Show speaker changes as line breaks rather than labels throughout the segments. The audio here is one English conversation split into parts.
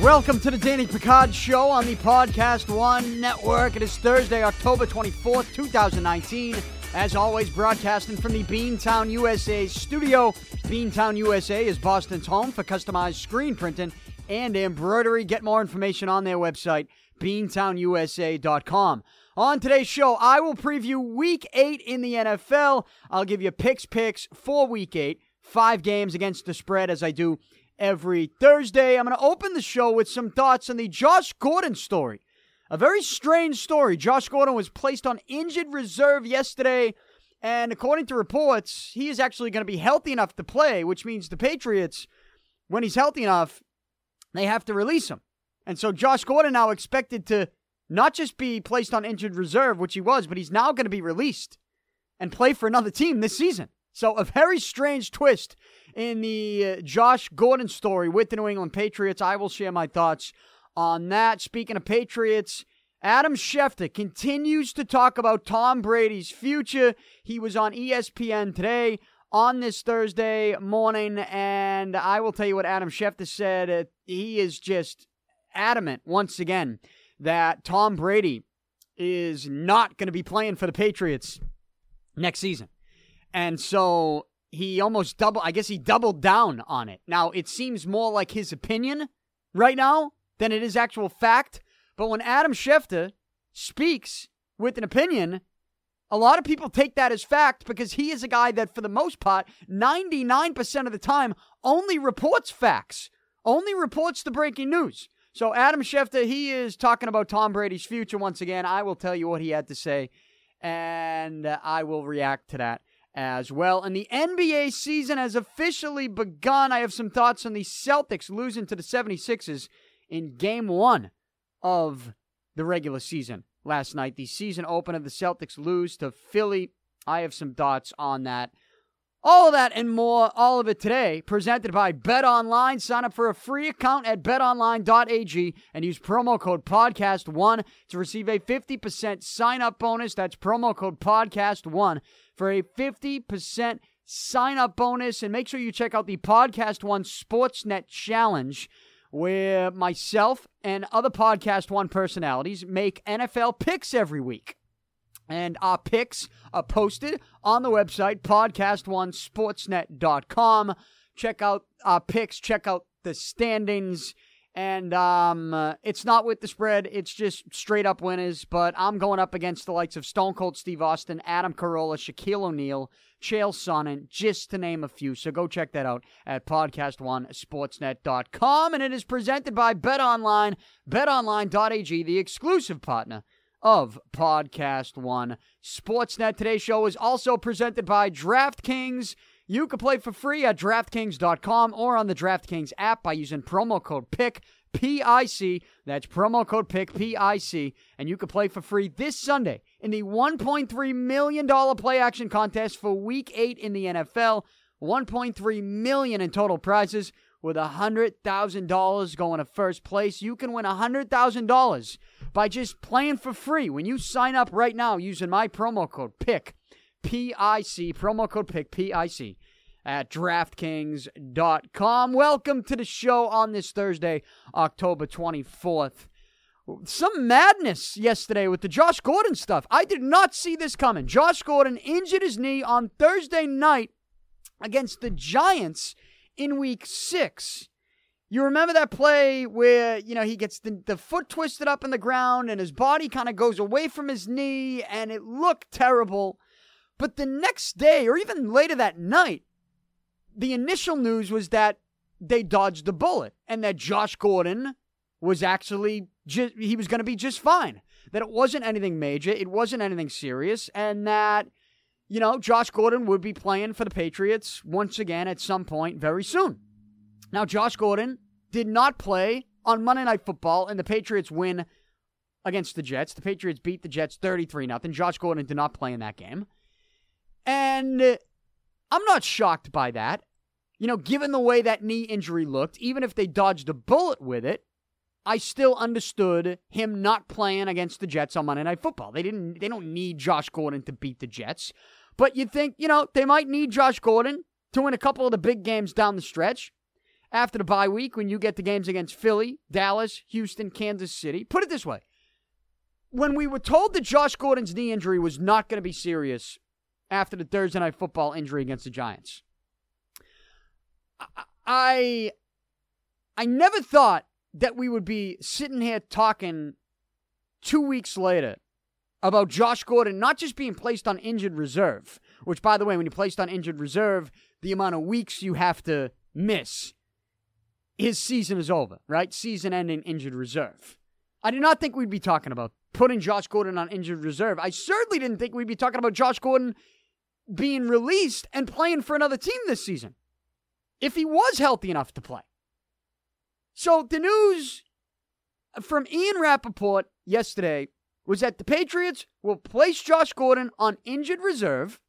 Welcome to the Danny Picard Show on the Podcast One Network. It is Thursday, October 24th, 2019. As always, broadcasting from the Beantown USA studio. Beantown USA is Boston's home for customized screen printing and embroidery. Get more information on their website, beantownusa.com. On today's show, I will preview week eight in the NFL. I'll give you picks, picks for week eight, five games against the spread as I do every Thursday. I'm going to open the show with some thoughts on the Josh Gordon story. A very strange story. Josh Gordon was placed on injured reserve yesterday, and according to reports, he is actually going to be healthy enough to play, which means the Patriots, when he's healthy enough, they have to release him. And so Josh Gordon now expected to not just be placed on injured reserve, which he was, but he's now going to be released and play for another team this season. So a very strange twist in the uh, Josh Gordon story with the New England Patriots. I will share my thoughts on that. Speaking of Patriots, Adam Schefter continues to talk about Tom Brady's future. He was on ESPN today on this Thursday morning, and I will tell you what Adam Schefter said. He is just adamant once again that Tom Brady is not going to be playing for the Patriots next season. And so he almost double I guess he doubled down on it. Now it seems more like his opinion right now than it is actual fact. But when Adam Schefter speaks with an opinion, a lot of people take that as fact because he is a guy that, for the most part, 99% of the time only reports facts, only reports the breaking news. So, Adam Schefter, he is talking about Tom Brady's future once again. I will tell you what he had to say, and uh, I will react to that as well. And the NBA season has officially begun. I have some thoughts on the Celtics losing to the 76ers in game one of the regular season last night. The season opener, the Celtics lose to Philly. I have some thoughts on that. All of that and more, all of it today, presented by Bet Online. Sign up for a free account at betonline.ag and use promo code podcast1 to receive a 50% sign up bonus. That's promo code podcast1 for a 50% sign up bonus. And make sure you check out the Podcast One Sportsnet Challenge, where myself and other Podcast One personalities make NFL picks every week. And our picks are posted on the website, podcast1sportsnet.com. Check out our picks, check out the standings. And um, uh, it's not with the spread, it's just straight up winners. But I'm going up against the likes of Stone Cold Steve Austin, Adam Carolla, Shaquille O'Neal, Chael Sonnen, just to name a few. So go check that out at podcast1sportsnet.com. And it is presented by BetOnline, betonline.ag, the exclusive partner of Podcast One Sportsnet. Today's show is also presented by DraftKings. You can play for free at DraftKings.com or on the DraftKings app by using promo code PIC, P-I-C. That's promo code PIC, P-I-C. And you can play for free this Sunday in the $1.3 million play action contest for Week 8 in the NFL. 1.3 million in total prizes with $100,000 going to first place. You can win $100,000 by just playing for free when you sign up right now using my promo code PIC, P-I-C, promo code PIC, P-I-C, at DraftKings.com. Welcome to the show on this Thursday, October 24th. Some madness yesterday with the Josh Gordon stuff. I did not see this coming. Josh Gordon injured his knee on Thursday night against the Giants in week six. You remember that play where, you know, he gets the, the foot twisted up in the ground and his body kind of goes away from his knee and it looked terrible. But the next day, or even later that night, the initial news was that they dodged the bullet and that Josh Gordon was actually just, he was going to be just fine. That it wasn't anything major, it wasn't anything serious, and that, you know, Josh Gordon would be playing for the Patriots once again at some point very soon. Now, Josh Gordon did not play on Monday Night Football, and the Patriots win against the Jets. The Patriots beat the Jets 33 0. Josh Gordon did not play in that game. And I'm not shocked by that. You know, given the way that knee injury looked, even if they dodged a bullet with it, I still understood him not playing against the Jets on Monday Night Football. They didn't they don't need Josh Gordon to beat the Jets. But you'd think, you know, they might need Josh Gordon to win a couple of the big games down the stretch after the bye week when you get the games against Philly, Dallas, Houston, Kansas City. Put it this way when we were told that Josh Gordon's knee injury was not going to be serious after the Thursday night football injury against the Giants, I I never thought that we would be sitting here talking two weeks later about Josh Gordon not just being placed on injured reserve, which, by the way, when you're placed on injured reserve, the amount of weeks you have to miss, his season is over, right? Season ending injured reserve. I did not think we'd be talking about putting Josh Gordon on injured reserve. I certainly didn't think we'd be talking about Josh Gordon being released and playing for another team this season if he was healthy enough to play. So the news from Ian Rapoport yesterday was that the Patriots will place Josh Gordon on injured reserve,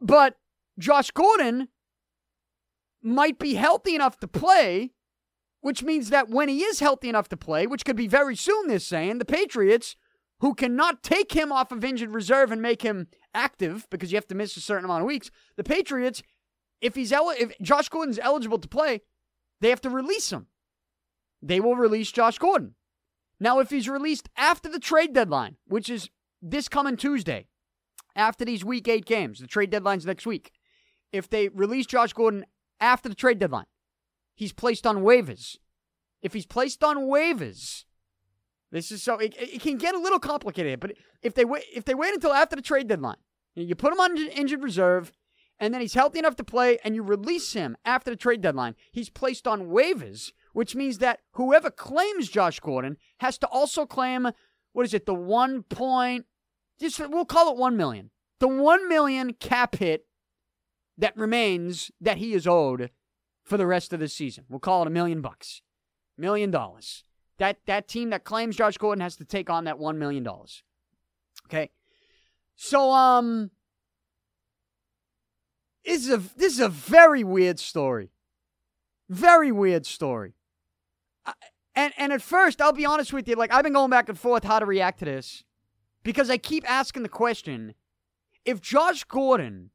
but Josh Gordon might be healthy enough to play, which means that when he is healthy enough to play, which could be very soon, they're saying, the Patriots, who cannot take him off of injured reserve and make him active because you have to miss a certain amount of weeks, the Patriots, if he's el- if Josh Gordon's eligible to play, they have to release him. They will release Josh Gordon. Now, if he's released after the trade deadline, which is this coming Tuesday, after these week eight games, the trade deadline's next week, if they release Josh Gordon after the trade deadline, he's placed on waivers. If he's placed on waivers, this is so it, it can get a little complicated. But if they wait, if they wait until after the trade deadline, you put him on injured reserve, and then he's healthy enough to play, and you release him after the trade deadline, he's placed on waivers which means that whoever claims Josh Gordon has to also claim what is it, the one point just we'll call it one million. The one million cap hit that remains that he is owed for the rest of the season. We'll call it a million bucks. Million dollars. That that team that claims Josh Gordon has to take on that one million dollars. Okay. So um this is a this is a very weird story. Very weird story and and at first, I'll be honest with you, like I've been going back and forth how to react to this because I keep asking the question: if Josh Gordon,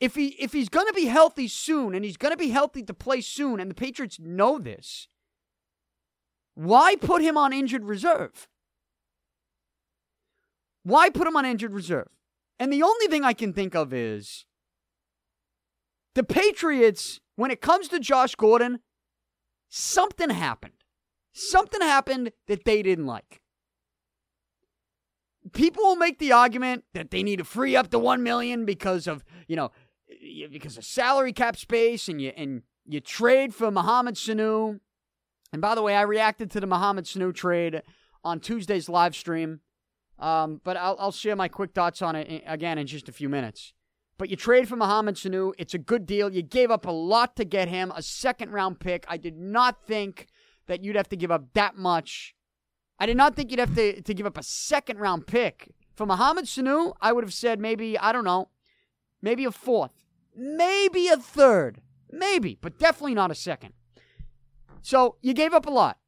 if he if he's going to be healthy soon and he's going to be healthy to play soon, and the Patriots know this, why put him on injured reserve? Why put him on injured reserve? And the only thing I can think of is the Patriots, when it comes to Josh Gordon, something happened. Something happened that they didn't like. People will make the argument that they need to free up the 1 million because of, you know, because of salary cap space and you and you trade for Mohamed Sanu. And by the way, I reacted to the Mohamed Sanu trade on Tuesday's live stream. Um, but I'll, I'll share my quick thoughts on it again in just a few minutes. But you trade for Mohamed Sanu. It's a good deal. You gave up a lot to get him, a second round pick. I did not think that you'd have to give up that much. I did not think you'd have to, to give up a second round pick. For Mohamed Sanu, I would have said maybe, I don't know, maybe a fourth, maybe a third, maybe, but definitely not a second. So you gave up a lot.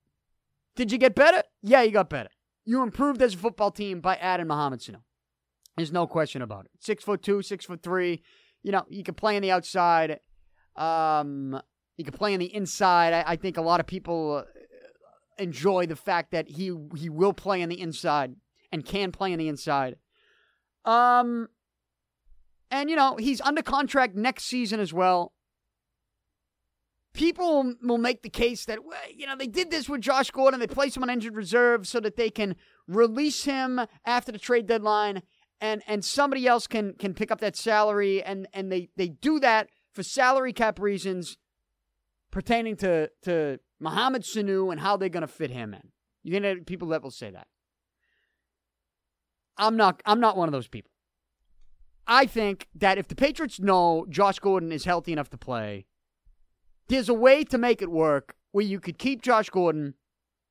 Did you get better? Yeah, you got better. You improved as a football team by adding Mohamed Sanu. There's no question about it. Six foot two, six foot three. You know, you can play on the outside. Um, you can play on the inside. I, I think a lot of people uh, enjoy the fact that he he will play on the inside and can play on the inside. Um, and you know he's under contract next season as well. People will make the case that you know they did this with Josh Gordon. They placed him on injured reserve so that they can release him after the trade deadline and and somebody else can can pick up that salary and and they they do that for salary cap reasons pertaining to to Mohamed Sanu and how they're going to fit him in. You know people that will say that. I'm not I'm not one of those people. I think that if the Patriots know Josh Gordon is healthy enough to play, there's a way to make it work where you could keep Josh Gordon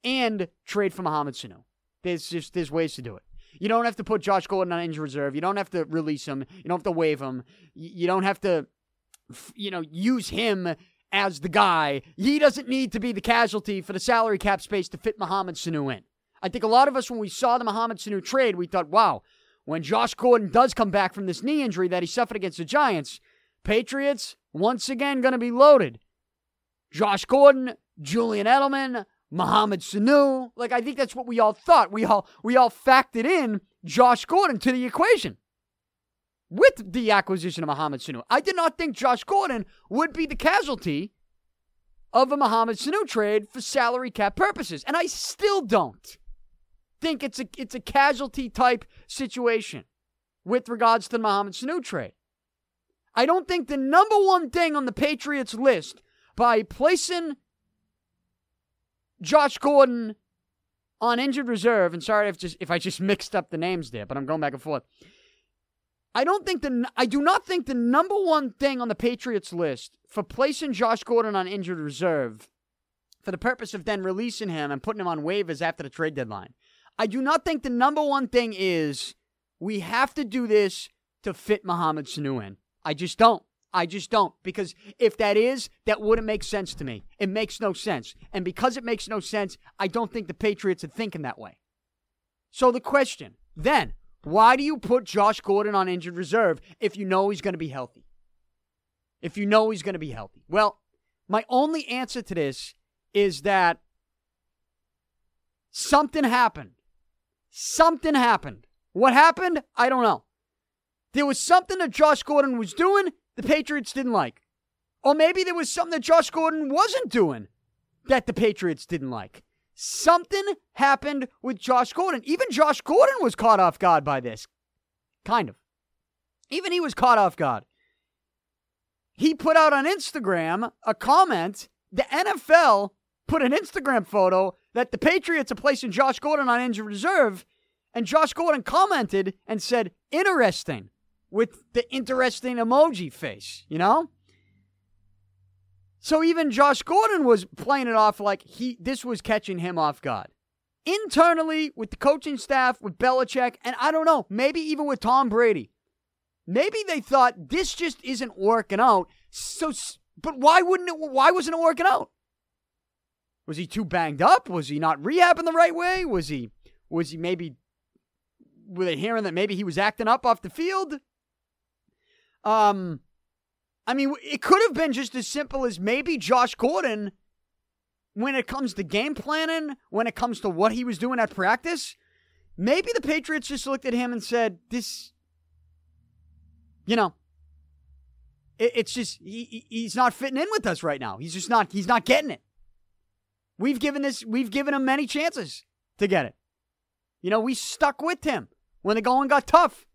and trade for Mohamed Sanu. There's just there's ways to do it. You don't have to put Josh Gordon on injured reserve. You don't have to release him. You don't have to waive him. You don't have to, you know, use him as the guy. He doesn't need to be the casualty for the salary cap space to fit Mohamed Sanu in. I think a lot of us, when we saw the Mohamed Sanu trade, we thought, wow, when Josh Gordon does come back from this knee injury that he suffered against the Giants, Patriots once again going to be loaded. Josh Gordon, Julian Edelman, Mohamed Sanu. Like I think that's what we all thought. We all we all factored in Josh Gordon to the equation with the acquisition of Mohamed Sanu. I did not think Josh Gordon would be the casualty of a Mohamed Sanu trade for salary cap purposes, and I still don't think it's a it's a casualty type situation with regards to the Mohamed Sanu trade. I don't think the number one thing on the Patriots list by placing Josh Gordon on injured reserve, and sorry if just if I just mixed up the names there, but I'm going back and forth. I don't think the I do not think the number one thing on the Patriots list for placing Josh Gordon on injured reserve for the purpose of then releasing him and putting him on waivers after the trade deadline I do not think the number one thing is we have to do this to fit Mohamed Sanu in. I just don't. I just don't. Because if that is, that wouldn't make sense to me. It makes no sense. And because it makes no sense, I don't think the Patriots are thinking that way. So the question then, why do you put Josh Gordon on injured reserve if you know he's going to be healthy? If you know he's going to be healthy. Well, my only answer to this is that something happened Something happened. What happened? I don't know. There was something that Josh Gordon was doing the Patriots didn't like. Or maybe there was something that Josh Gordon wasn't doing that the Patriots didn't like. Something happened with Josh Gordon. Even Josh Gordon was caught off guard by this. Kind of. Even he was caught off guard. He put out on Instagram a comment. The NFL put an Instagram photo that the Patriots are placing Josh Gordon on injured reserve, and Josh Gordon commented and said, interesting, with the interesting emoji face, you know? So even Josh Gordon was playing it off like he this was catching him off guard. Internally, with the coaching staff, with Belichick, and I don't know, maybe even with Tom Brady. Maybe they thought this just isn't working out. So but why wouldn't it why wasn't it working out? Was he too banged up? Was he not rehabbing the right way? Was he was he maybe were they hearing that maybe he was acting up off the field? Um I mean, it could have been just as simple as maybe Josh Gordon when it comes to game planning, when it comes to what he was doing at practice, maybe the Patriots just looked at him and said, "This you know, it's just he, he's not fitting in with us right now. He's just not he's not getting it. We've given this, we've given him many chances to get it. You know, we stuck with him when the going got tough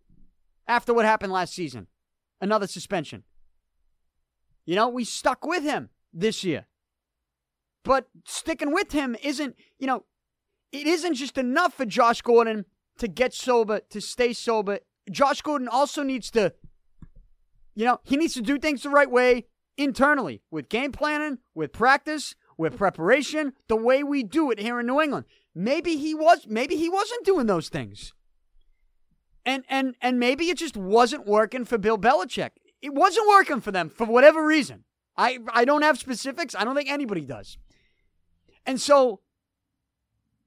after what happened last season. Another suspension. You know, we stuck with him this year. But sticking with him isn't, you know, it isn't just enough for Josh Gordon to get sober, to stay sober. Josh Gordon also needs to, you know, he needs to do things the right way internally with game planning, with practice, with preparation, the way we do it here in New England. Maybe he was maybe he wasn't doing those things. And and and maybe it just wasn't working for Bill Belichick. It wasn't working for them for whatever reason. I I don't have specifics. I don't think anybody does. And so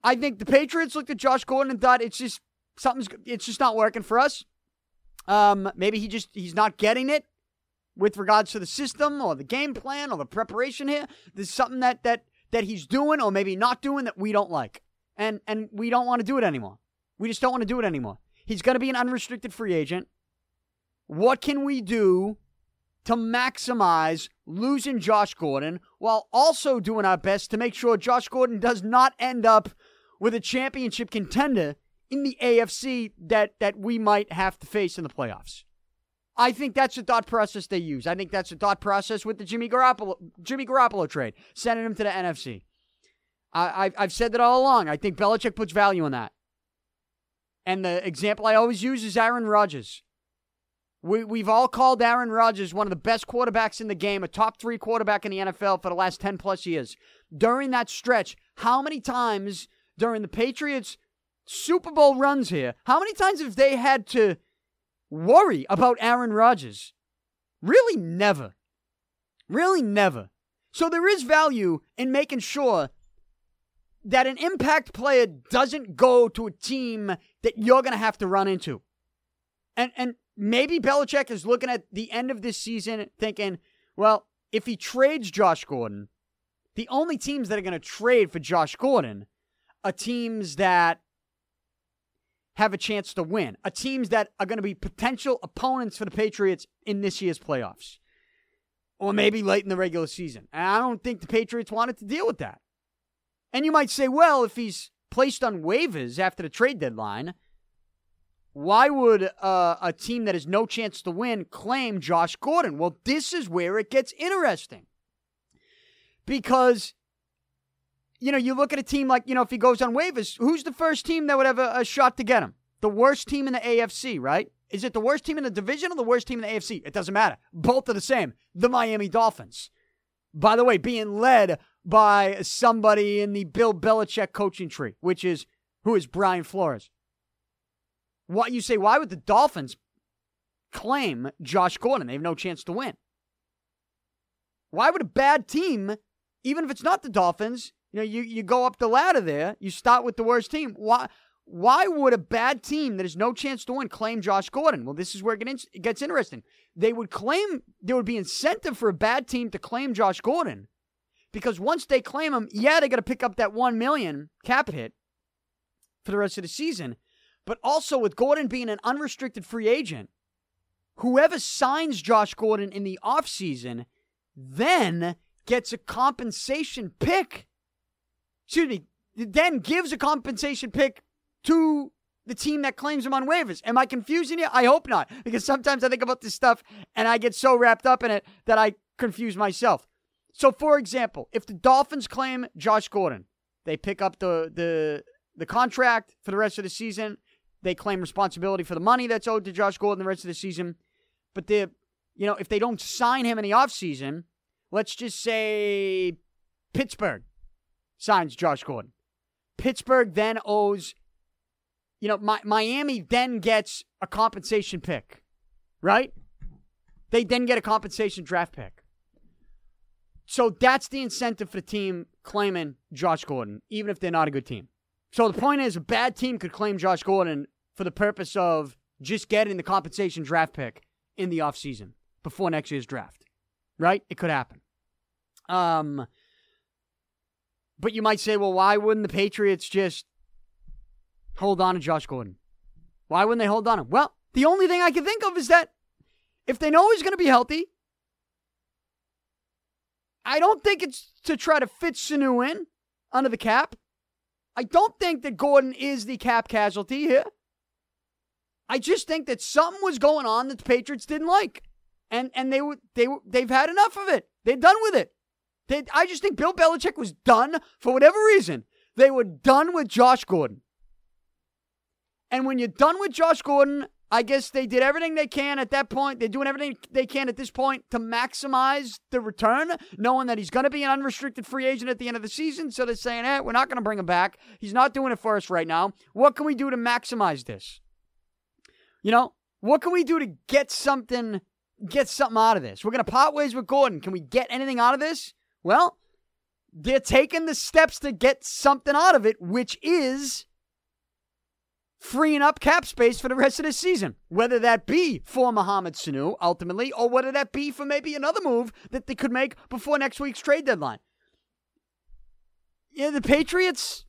I think the Patriots looked at Josh Gordon and thought it's just something's it's just not working for us. Um maybe he just he's not getting it with regards to the system or the game plan or the preparation here. There's something that that that he's doing or maybe not doing that we don't like. And and we don't want to do it anymore. We just don't want to do it anymore. He's going to be an unrestricted free agent. What can we do to maximize losing Josh Gordon while also doing our best to make sure Josh Gordon does not end up with a championship contender in the AFC that that we might have to face in the playoffs? I think that's the thought process they use. I think that's the thought process with the Jimmy Garoppolo Jimmy Garoppolo trade, sending him to the NFC. I, I've said that all along. I think Belichick puts value on that. And the example I always use is Aaron Rodgers. We, we've all called Aaron Rodgers one of the best quarterbacks in the game, a top three quarterback in the NFL for the last 10 plus years. During that stretch, how many times during the Patriots' Super Bowl runs here, how many times have they had to worry about Aaron Rodgers? Really, never. Really, never. So there is value in making sure that an impact player doesn't go to a team that you're going to have to run into. And and maybe Belichick is looking at the end of this season thinking, well, if he trades Josh Gordon, the only teams that are going to trade for Josh Gordon are teams that have a chance to win, are teams that are going to be potential opponents for the Patriots in this year's playoffs, or maybe late in the regular season. And I don't think the Patriots wanted to deal with that. And you might say, well, if he's placed on waivers after the trade deadline, why would uh, a team that has no chance to win claim Josh Gordon? Well, this is where it gets interesting. Because, you know, you look at a team like, you know, if he goes on waivers, who's the first team that would have a, a shot to get him? The worst team in the AFC, right? Is it the worst team in the division or the worst team in the AFC? It doesn't matter. Both are the same. The Miami Dolphins. By the way, being led by somebody in the Bill Belichick coaching tree, which is who is Brian Flores. What you say? Why would the Dolphins claim Josh Gordon? They have no chance to win. Why would a bad team, even if it's not the Dolphins, you know, you, you go up the ladder there, you start with the worst team. Why? Why would a bad team that has no chance to win claim Josh Gordon? Well, this is where it gets interesting. They would claim there would be incentive for a bad team to claim Josh Gordon because once they claim him, yeah, they got to pick up that one million cap hit for the rest of the season. But also with Gordon being an unrestricted free agent, whoever signs Josh Gordon in the offseason then gets a compensation pick. Excuse me, then gives a compensation pick to the team that claims him on waivers. Am I confusing you? I hope not, because sometimes I think about this stuff and I get so wrapped up in it that I confuse myself. So, for example, if the Dolphins claim Josh Gordon, they pick up the the the contract for the rest of the season. They claim responsibility for the money that's owed to Josh Gordon the rest of the season. But the you know, if they don't sign him in the offseason, let's just say Pittsburgh signs Josh Gordon. Pittsburgh then owes, you know, Mi- Miami then gets a compensation pick, right? They then get a compensation draft pick. So that's the incentive for the team claiming Josh Gordon, even if they're not a good team. So the point is, a bad team could claim Josh Gordon for the purpose of just getting the compensation draft pick in the offseason before next year's draft. Right? It could happen. Um but you might say, well, why wouldn't the Patriots just hold on to Josh Gordon? Why wouldn't they hold on to him? Well, the only thing I can think of is that if they know he's going to be healthy, I don't think it's to try to fit Sanu in under the cap. I don't think that Gordon is the cap casualty here. I just think that something was going on that the Patriots didn't like, and and they they they've had enough of it. They're done with it. They, I just think Bill Belichick was done for whatever reason. They were done with Josh Gordon. And when you're done with Josh Gordon, I guess they did everything they can at that point. They're doing everything they can at this point to maximize the return, knowing that he's going to be an unrestricted free agent at the end of the season. So they're saying, hey, we're not going to bring him back. He's not doing it for us right now. What can we do to maximize this? You know, what can we do to get something get something out of this? We're going to part ways with Gordon. Can we get anything out of this? Well, they're taking the steps to get something out of it, which is freeing up cap space for the rest of the season. Whether that be for Mohamed Sanu ultimately, or whether that be for maybe another move that they could make before next week's trade deadline. Yeah, the Patriots,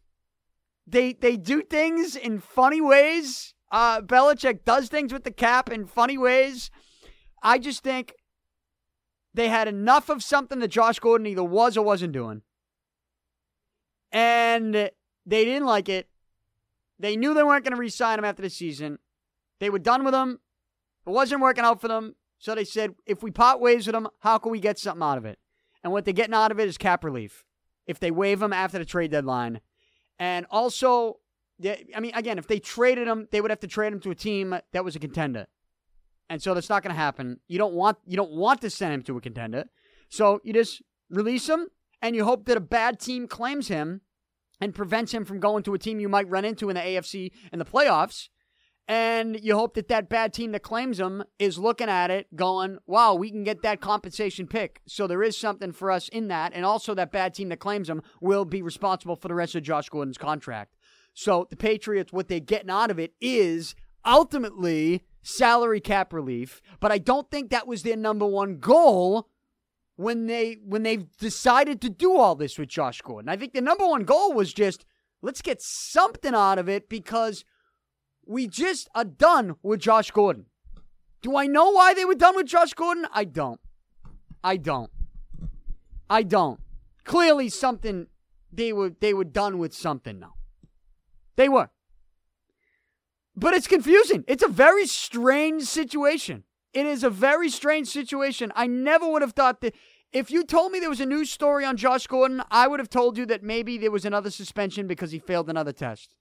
they they do things in funny ways uh, Belichick does things with the cap in funny ways. I just think they had enough of something that Josh Gordon either was or wasn't doing. And they didn't like it. They knew they weren't going to re sign him after the season. They were done with him. It wasn't working out for them. So they said, if we part ways with him, how can we get something out of it? And what they're getting out of it is cap relief if they waive him after the trade deadline. And also, I mean, again, if they traded him, they would have to trade him to a team that was a contender, and so that's not going to happen. You don't want you don't want to send him to a contender, so you just release him, and you hope that a bad team claims him and prevents him from going to a team you might run into in the AFC in the playoffs. And you hope that that bad team that claims him is looking at it going, wow, we can get that compensation pick. So there is something for us in that. And also, that bad team that claims him will be responsible for the rest of Josh Gordon's contract. So the Patriots, what they're getting out of it is ultimately salary cap relief, but I don't think that was their number one goal when they when they've decided to do all this with Josh Gordon. I think the number one goal was just let's get something out of it because we just are done with Josh Gordon. Do I know why they were done with Josh Gordon? I don't. I don't. I don't. Clearly something they were they were done with something now. They were. But it's confusing. It's a very strange situation. It is a very strange situation. I never would have thought that if you told me there was a news story on Josh Gordon, I would have told you that maybe there was another suspension because he failed another test.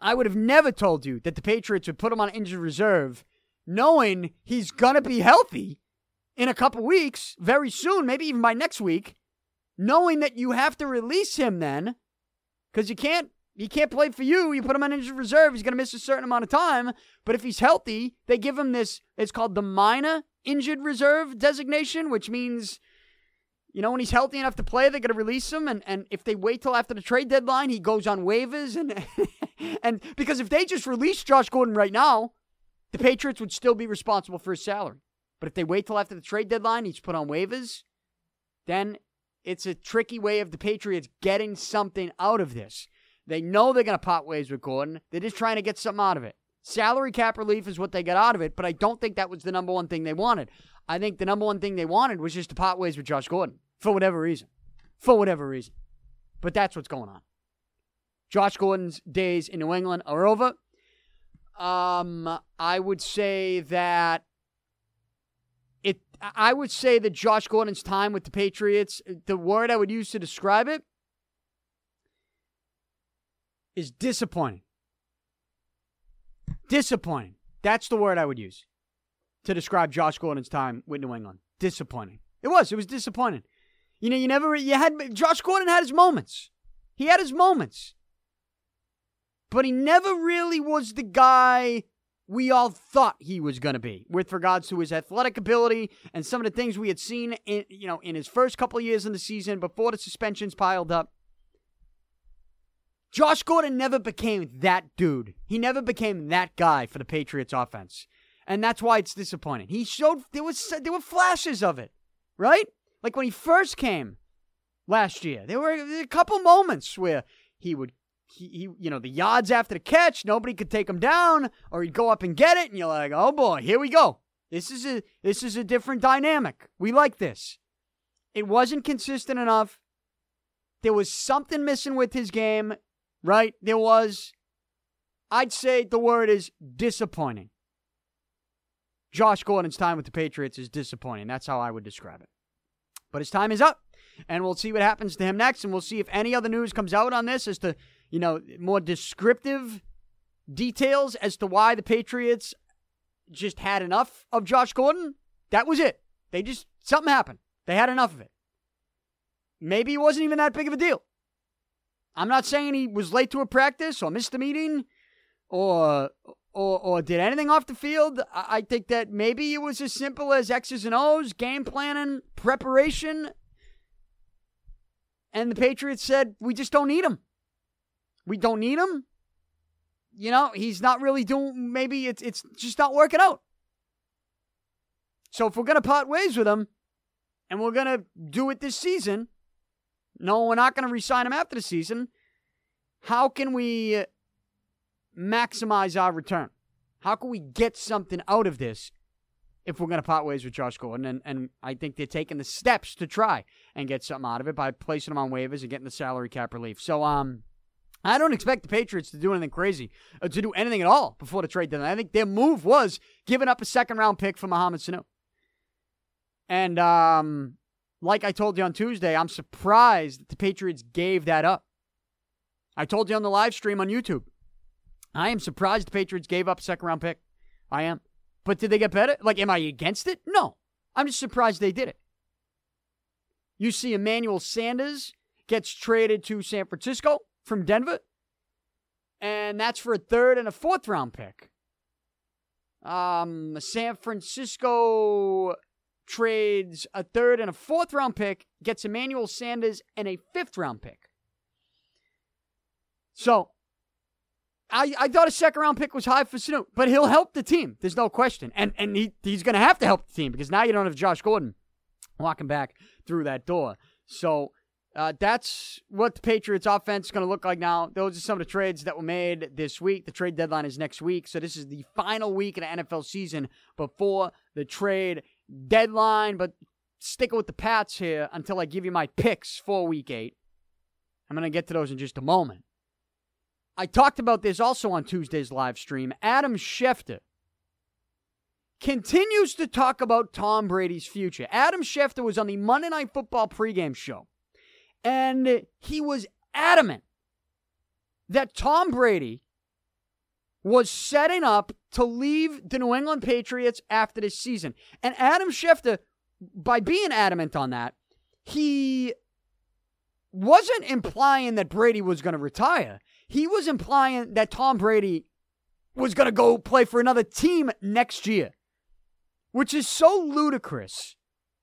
I would have never told you that the Patriots would put him on injured reserve knowing he's going to be healthy in a couple weeks, very soon, maybe even by next week, knowing that you have to release him then because you can't he can't play for you. You put him on injured reserve. He's going to miss a certain amount of time. But if he's healthy, they give him this. It's called the minor injured reserve designation, which means, you know, when he's healthy enough to play, they're going to release him. And, and if they wait till after the trade deadline, he goes on waivers. And, and because if they just release Josh Gordon right now, the Patriots would still be responsible for his salary. But if they wait till after the trade deadline, he's put on waivers, then it's a tricky way of the Patriots getting something out of this. They know they're going to pot ways with Gordon. They're just trying to get something out of it. Salary cap relief is what they got out of it, but I don't think that was the number one thing they wanted. I think the number one thing they wanted was just to pot ways with Josh Gordon for whatever reason. For whatever reason. But that's what's going on. Josh Gordon's days in New England are over. Um, I would say that it. I would say that Josh Gordon's time with the Patriots, the word I would use to describe it is disappointing. Disappointing. That's the word I would use to describe Josh Gordon's time with New England. Disappointing. It was. It was disappointing. You know, you never, you had, Josh Gordon had his moments. He had his moments. But he never really was the guy we all thought he was going to be with regards to his athletic ability and some of the things we had seen in, you know, in his first couple years in the season before the suspensions piled up. Josh Gordon never became that dude. He never became that guy for the Patriots offense. And that's why it's disappointing. He showed there was there were flashes of it, right? Like when he first came last year. There were a couple moments where he would he, he, you know the yards after the catch, nobody could take him down, or he'd go up and get it, and you're like, oh boy, here we go. This is a this is a different dynamic. We like this. It wasn't consistent enough. There was something missing with his game right? There was, I'd say the word is disappointing. Josh Gordon's time with the Patriots is disappointing. That's how I would describe it. But his time is up, and we'll see what happens to him next, and we'll see if any other news comes out on this as to, you know, more descriptive details as to why the Patriots just had enough of Josh Gordon. That was it. They just, something happened. They had enough of it. Maybe it wasn't even that big of a deal. I'm not saying he was late to a practice or missed a meeting or or, or did anything off the field. I, think that maybe it was as simple as X's and O's, game planning, preparation. And the Patriots said, we just don't need him. We don't need him. You know, he's not really doing, maybe it's, it's just not working out. So if we're going to part ways with him and we're going to do it this season, no, we're not going to resign him after the season. How can we maximize our return? How can we get something out of this if we're going to part ways with Josh Gordon? And, and I think they're taking the steps to try and get something out of it by placing him on waivers and getting the salary cap relief. So, um, I don't expect the Patriots to do anything crazy, uh, to do anything at all before the trade deadline. I think their move was giving up a second round pick for Mohamed Sanu. And um, like I told you on Tuesday, I'm surprised that the Patriots gave that up. I told you on the live stream on YouTube. I am surprised the Patriots gave up a second round pick. I am. But did they get better? Like, am I against it? No. I'm just surprised they did it. You see, Emmanuel Sanders gets traded to San Francisco from Denver, and that's for a third and a fourth round pick. Um, San Francisco trades a third and a fourth round pick, gets Emmanuel Sanders and a fifth round pick. So, I, I thought a second round pick was high for Snoop, but he'll help the team. There's no question. And and he, he's going to have to help the team because now you don't have Josh Gordon walking back through that door. So uh, that's what the Patriots offense is going to look like now. Those are some of the trades that were made this week. The trade deadline is next week. So this is the final week of the NFL season before the trade deadline. But sticking with the Pats here until I give you my picks for week eight. I'm going to get to those in just a moment. I talked about this also on Tuesday's live stream. Adam Schefter continues to talk about Tom Brady's future. Adam Schefter was on the Monday Night Football pregame show, and he was adamant that Tom Brady was setting up to leave the New England Patriots after this season. And Adam Schefter, by being adamant on that, he wasn't implying that Brady was going to retire. He was implying that Tom Brady was going to go play for another team next year, which is so ludicrous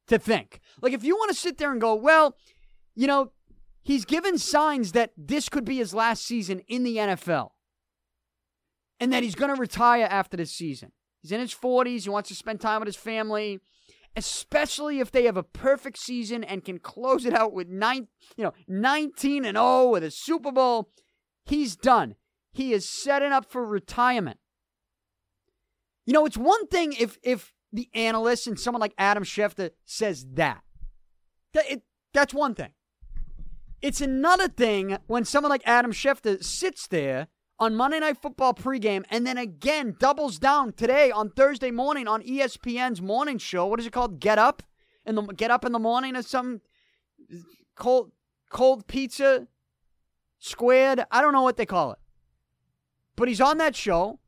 to think. Like, if you want to sit there and go, well, you know, he's given signs that this could be his last season in the NFL and that he's going to retire after this season. He's in his 40s, he wants to spend time with his family especially if they have a perfect season and can close it out with nine, you know, 19 and 0 with a Super Bowl. He's done. He is setting up for retirement. You know, it's one thing if if the analyst and someone like Adam Schefter says that. that it, that's one thing. It's another thing when someone like Adam Schefter sits there on Monday Night Football pregame and then again doubles down today on Thursday morning on ESPN's morning show. What is it called? Get Up? In the Get Up in the Morning or some cold cold pizza squared. I don't know what they call it. But he's on that show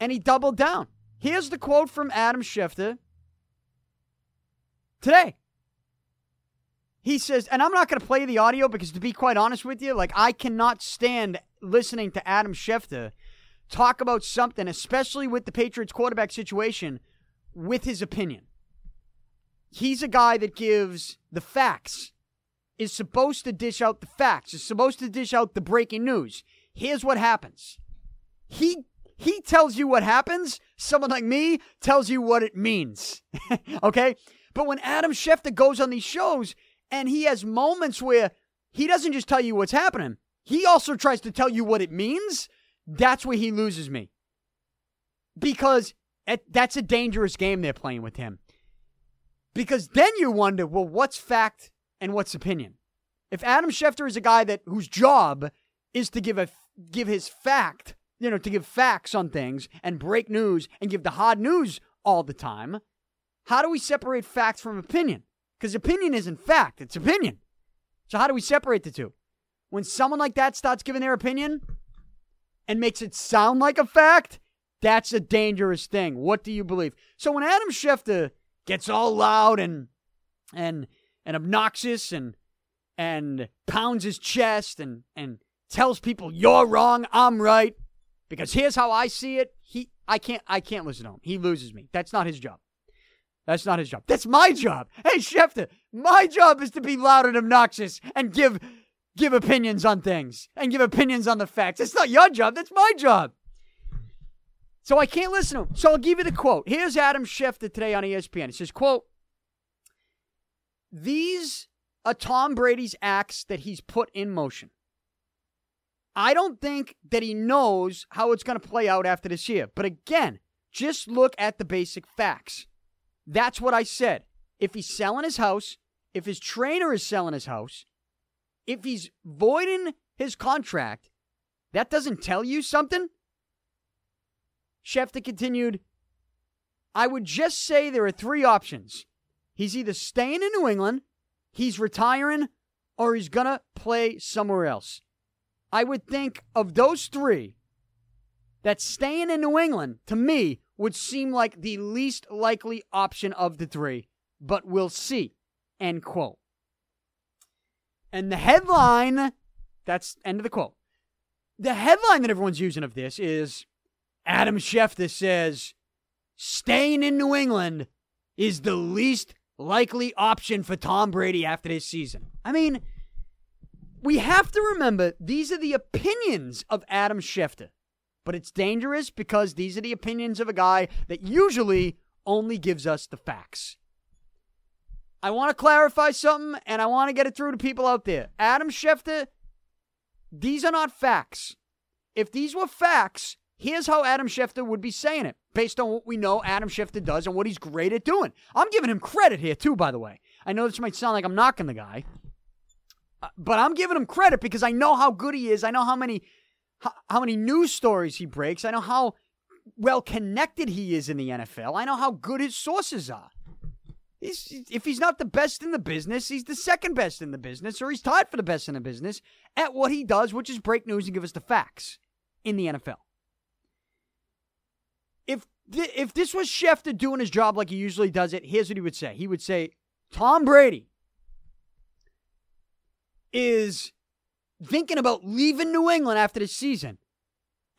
and he doubled down. Here's the quote from Adam Schefter today. He says, and I'm not going to play the audio because to be quite honest with you, like I cannot stand listening to Adam Schefter talk about something, especially with the Patriots quarterback situation, with his opinion. He's a guy that gives the facts, is supposed to dish out the facts, is supposed to dish out the breaking news. Here's what happens. He he tells you what happens. Someone like me tells you what it means. okay? But when Adam Schefter goes on these shows and he has moments where he doesn't just tell you what's happening, he also tries to tell you what it means. That's where he loses me. Because that's a dangerous game they're playing with him. Because then you wonder, well, what's fact and what's opinion? If Adam Schefter is a guy that whose job is to give a give his fact, you know, to give facts on things and break news and give the hard news all the time, how do we separate fact from opinion? Because opinion isn't fact, it's opinion. So how do we separate the two? When someone like that starts giving their opinion and makes it sound like a fact, that's a dangerous thing. What do you believe? So when Adam Schefter gets all loud and and and obnoxious and and pounds his chest and and tells people you're wrong, I'm right, because here's how I see it, he I can't I can't listen to him. He loses me. That's not his job. That's not his job. That's my job. Hey Schefter, my job is to be loud and obnoxious and give give opinions on things and give opinions on the facts. It's not your job, that's my job. So I can't listen to him. So I'll give you the quote. Here's Adam Schefter today on ESPN. It says, quote, These are Tom Brady's acts that he's put in motion. I don't think that he knows how it's going to play out after this year. But again, just look at the basic facts. That's what I said. If he's selling his house, if his trainer is selling his house, if he's voiding his contract, that doesn't tell you something? Schefter continued, I would just say there are three options. He's either staying in New England, he's retiring, or he's going to play somewhere else. I would think of those three, that staying in New England, to me, would seem like the least likely option of the three, but we'll see. End quote. And the headline, that's end of the quote. The headline that everyone's using of this is Adam Schefter says, staying in New England is the least likely option for Tom Brady after this season. I mean, we have to remember these are the opinions of Adam Schefter. But it's dangerous because these are the opinions of a guy that usually only gives us the facts. I want to clarify something and I want to get it through to people out there. Adam Schefter, these are not facts. If these were facts, here's how Adam Schefter would be saying it based on what we know Adam Schefter does and what he's great at doing. I'm giving him credit here, too, by the way. I know this might sound like I'm knocking the guy, uh, but I'm giving him credit because I know how good he is. I know how many how, how many news stories he breaks. I know how well connected he is in the NFL. I know how good his sources are. He's, if he's not the best in the business, he's the second best in the business, or he's tied for the best in the business at what he does, which is break news and give us the facts in the NFL. If th- if this was Schefter doing his job like he usually does it, here's what he would say. He would say, Tom Brady is thinking about leaving New England after the season.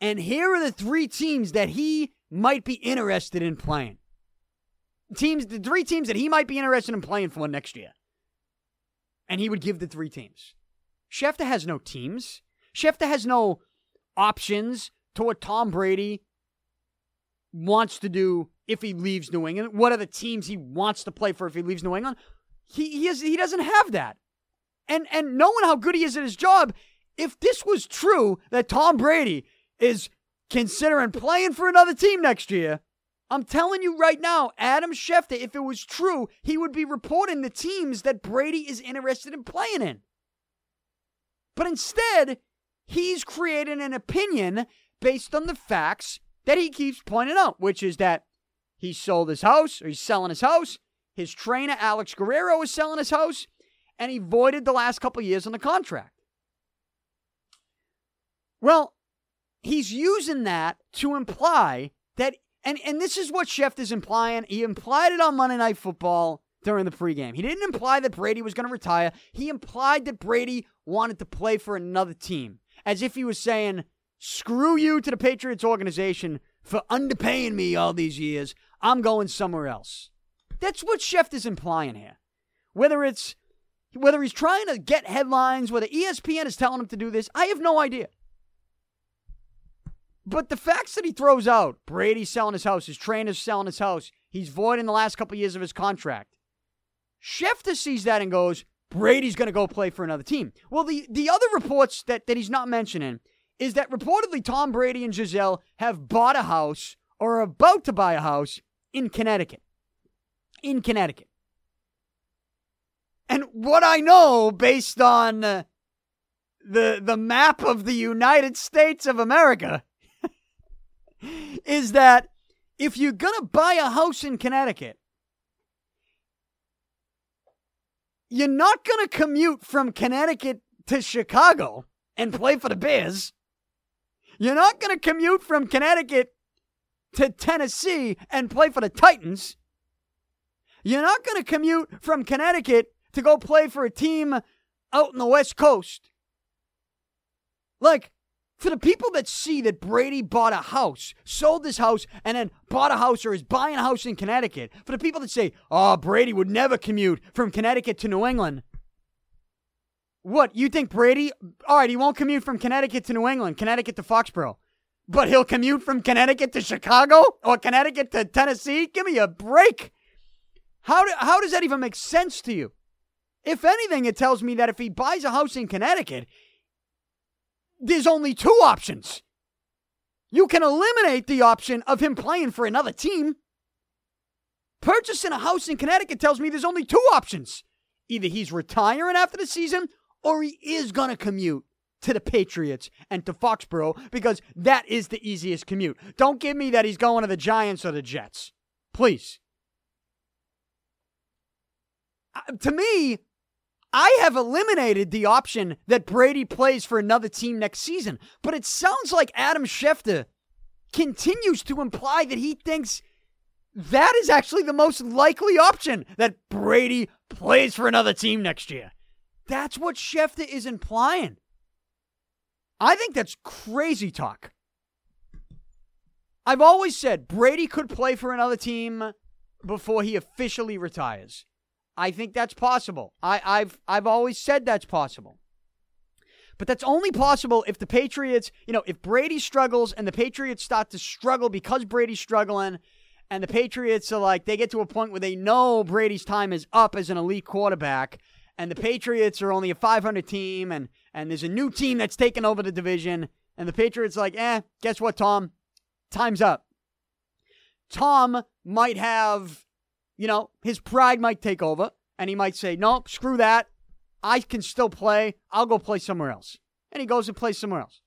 And here are the three teams that he might be interested in playing. Teams, the three teams that he might be interested in playing for next year. And he would give the three teams. Schefter has no teams. Schefter has no options to what Tom Brady wants to do if he leaves New England. What are the teams he wants to play for if he leaves New England? He he, has, he doesn't have that. And and knowing how good he is at his job, if this was true that Tom Brady is considering playing for another team next year, I'm telling you right now, Adam Schefter, if it was true, he would be reporting the teams that Brady is interested in playing in. But instead, he's creating an opinion based on the facts that he keeps pointing out, which is that he sold his house, or he's selling his house. His trainer, Alex Guerrero, is selling his house and he voided the last couple years on the contract. Well, he's using that to imply that, and, and this is what Schefter is implying. He implied it on Monday Night Football during the pregame. He didn't imply that Brady was going to retire. He implied that Brady wanted to play for another team, as if he was saying, screw you to the Patriots organization for underpaying me all these years. I'm going somewhere else. That's what Schefter's implying here. Whether it's whether he's trying to get headlines, whether ESPN is telling him to do this, I have no idea. But the facts that he throws out Brady's selling his house, his trainer's selling his house, he's voiding the last couple years of his contract. Schefter sees that and goes, Brady's going to go play for another team. Well, the, the other reports that, that he's not mentioning is that reportedly Tom Brady and Gisele have bought a house or are about to buy a house in Connecticut. In Connecticut. And what I know based on uh, the the map of the United States of America is that if you're going to buy a house in Connecticut, you're not going to commute from Connecticut to Chicago and play for the Bears. You're not going to commute from Connecticut to Tennessee and play for the Titans. You're not going to commute from Connecticut to go play for a team out in the West Coast. Like, for the people that see that Brady bought a house, sold this house, and then bought a house or is buying a house in Connecticut, for the people that say, oh, Brady would never commute from Connecticut to New England. What, you think Brady, all right, he won't commute from Connecticut to New England, Connecticut to Foxborough, but he'll commute from Connecticut to Chicago or Connecticut to Tennessee? Give me a break. How, do, how does that even make sense to you? If anything, it tells me that if he buys a house in Connecticut, there's only two options. You can eliminate the option of him playing for another team. Purchasing a house in Connecticut tells me there's only two options. Either he's retiring after the season or he is going to commute to the Patriots and to Foxborough because that is the easiest commute. Don't give me that he's going to the Giants or the Jets. Please. Uh, to me, I have eliminated the option that Brady plays for another team next season, but it sounds like Adam Schefter continues to imply that he thinks that is actually the most likely option that Brady plays for another team next year. That's what Schefter is implying. I think that's crazy talk. I've always said Brady could play for another team before he officially retires. I think that's possible. I, I've I've always said that's possible. But that's only possible if the Patriots, you know, if Brady struggles and the Patriots start to struggle because Brady's struggling, and the Patriots are like, they get to a point where they know Brady's time is up as an elite quarterback, and the Patriots are only a 500 team, and, and there's a new team that's taken over the division, and the Patriots like, eh, guess what, Tom? Time's up. Tom might have, you know, his pride might take over, and he might say, nope, screw that. I can still play. I'll go play somewhere else. And he goes and plays somewhere else.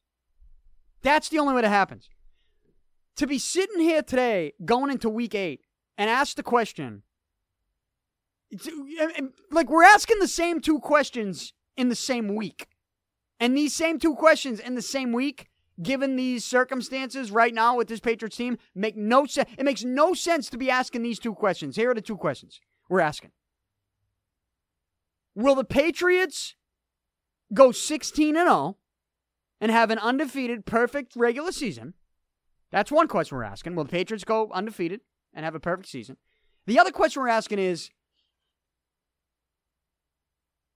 That's the only way that happens. To be sitting here today, going into week eight, and ask the question, like we're asking the same two questions in the same week. And these same two questions in the same week, given these circumstances right now with this Patriots team, make no sense. It makes no sense to be asking these two questions. Here are the two questions we're asking. Will the Patriots go 16 and 0 and have an undefeated, perfect regular season? That's one question we're asking. Will the Patriots go undefeated and have a perfect season? The other question we're asking is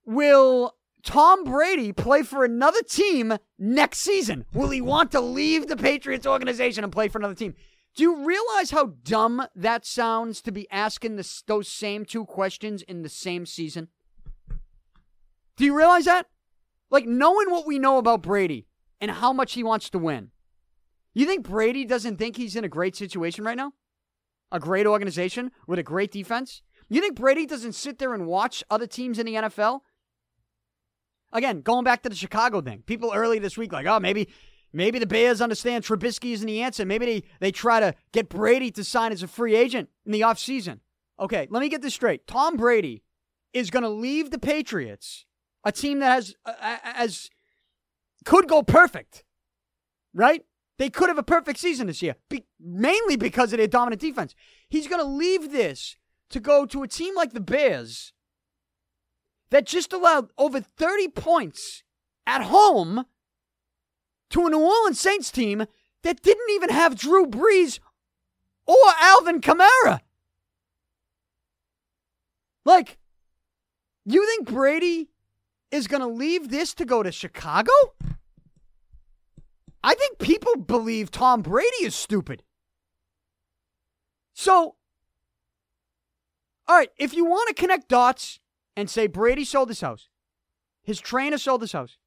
Will Tom Brady play for another team next season? Will he want to leave the Patriots organization and play for another team? Do you realize how dumb that sounds to be asking those same two questions in the same season? Do you realize that? Like, knowing what we know about Brady and how much he wants to win, you think Brady doesn't think he's in a great situation right now? A great organization with a great defense? You think Brady doesn't sit there and watch other teams in the NFL? Again, going back to the Chicago thing, people early this week like, oh, maybe maybe the Bears understand Trubisky isn't the answer. Maybe they, they try to get Brady to sign as a free agent in the offseason. Okay, let me get this straight. Tom Brady is going to leave the Patriots a team that has uh, as could go perfect, right? They could have a perfect season this year, be, mainly because of their dominant defense. He's going to leave this to go to a team like the Bears that just allowed over 30 points at home to a New Orleans Saints team that didn't even have Drew Brees or Alvin Kamara. Like, you think Brady is going to leave this to go to Chicago? I think people believe Tom Brady is stupid. So, all right, if you want to connect dots and say Brady sold his house, his trainer sold his house.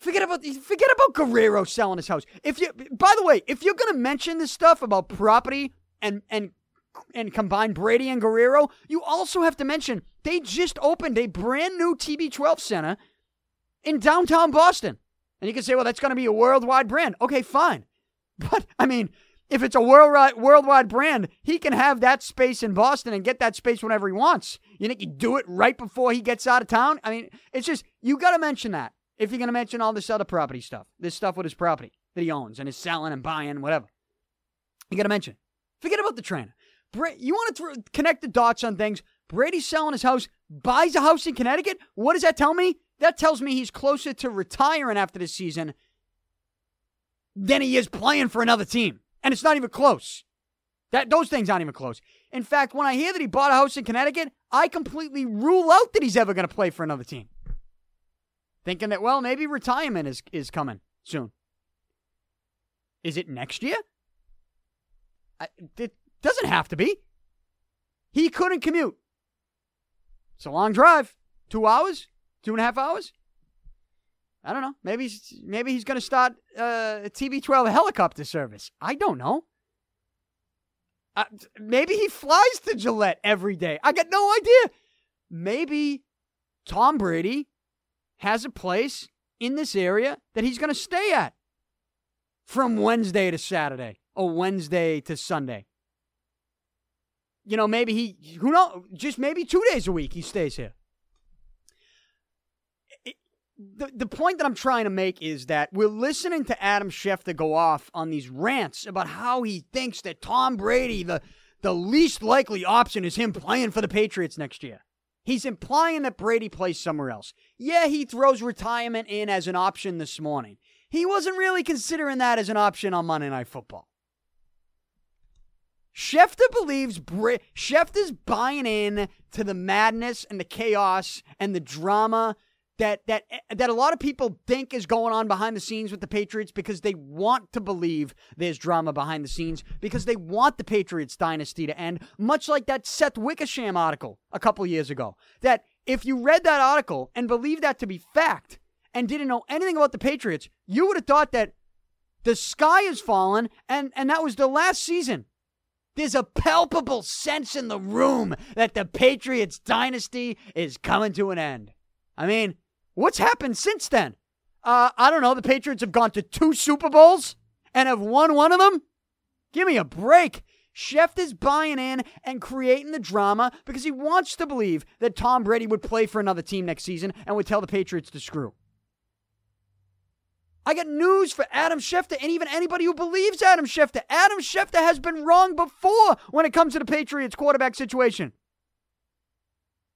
Forget about forget about Guerrero selling his house. If you, by the way, if you're gonna mention this stuff about property and and and combine Brady and Guerrero, you also have to mention they just opened a brand new TB12 center in downtown Boston. And you can say, well, that's going to be a worldwide brand. Okay, fine. But, I mean, if it's a worldwide, worldwide brand, he can have that space in Boston and get that space whenever he wants. You think he'd do it right before he gets out of town? I mean, it's just, you got to mention that if you're going to mention all this other property stuff, this stuff with his property that he owns and is selling and buying, whatever. You got to mention. Forget about the trainer. Bra- you want to th- connect the dots on things. Brady's selling his house, buys a house in Connecticut. What does that tell me? That tells me he's closer to retiring after this season than he is playing for another team. And it's not even close. That those things aren't even close. In fact, when I hear that he bought a house in Connecticut, I completely rule out that he's ever going to play for another team. Thinking that well, maybe retirement is is coming soon. Is it next year? I, it, doesn't have to be. He couldn't commute. It's a long drive. Two hours? Two and a half hours? I don't know. Maybe he's, maybe he's going to start uh, a TB12 helicopter service. I don't know. Uh, maybe he flies to Gillette every day. I got no idea. Maybe Tom Brady has a place in this area that he's going to stay at from Wednesday to Saturday or Wednesday to Sunday you know, maybe he, who knows, just maybe two days a week he stays here. The, the point that I'm trying to make is that we're listening to Adam Schefter go off on these rants about how he thinks that Tom Brady, the, the least likely option, is him playing for the Patriots next year. He's implying that Brady plays somewhere else. Yeah, he throws retirement in as an option this morning. He wasn't really considering that as an option on Monday Night Football. Schefter believes Bra- Schefter's buying in to the madness and the chaos and the drama that that that a lot of people think is going on behind the scenes with the Patriots because they want to believe there's drama behind the scenes because they want the Patriots dynasty to end, much like that Seth Wickersham article a couple years ago. That if you read that article and believed that to be fact and didn't know anything about the Patriots, you would have thought that the sky has fallen and and that was the last season. There's a palpable sense in the room that the Patriots dynasty is coming to an end. I mean, what's happened since then? Uh, I don't know. The Patriots have gone to two Super Bowls and have won one of them. Give me a break. Schefter is buying in and creating the drama because he wants to believe that Tom Brady would play for another team next season and would tell the Patriots to screw. I got news for Adam Schefter and even anybody who believes Adam Schefter. Adam Schefter has been wrong before when it comes to the Patriots quarterback situation.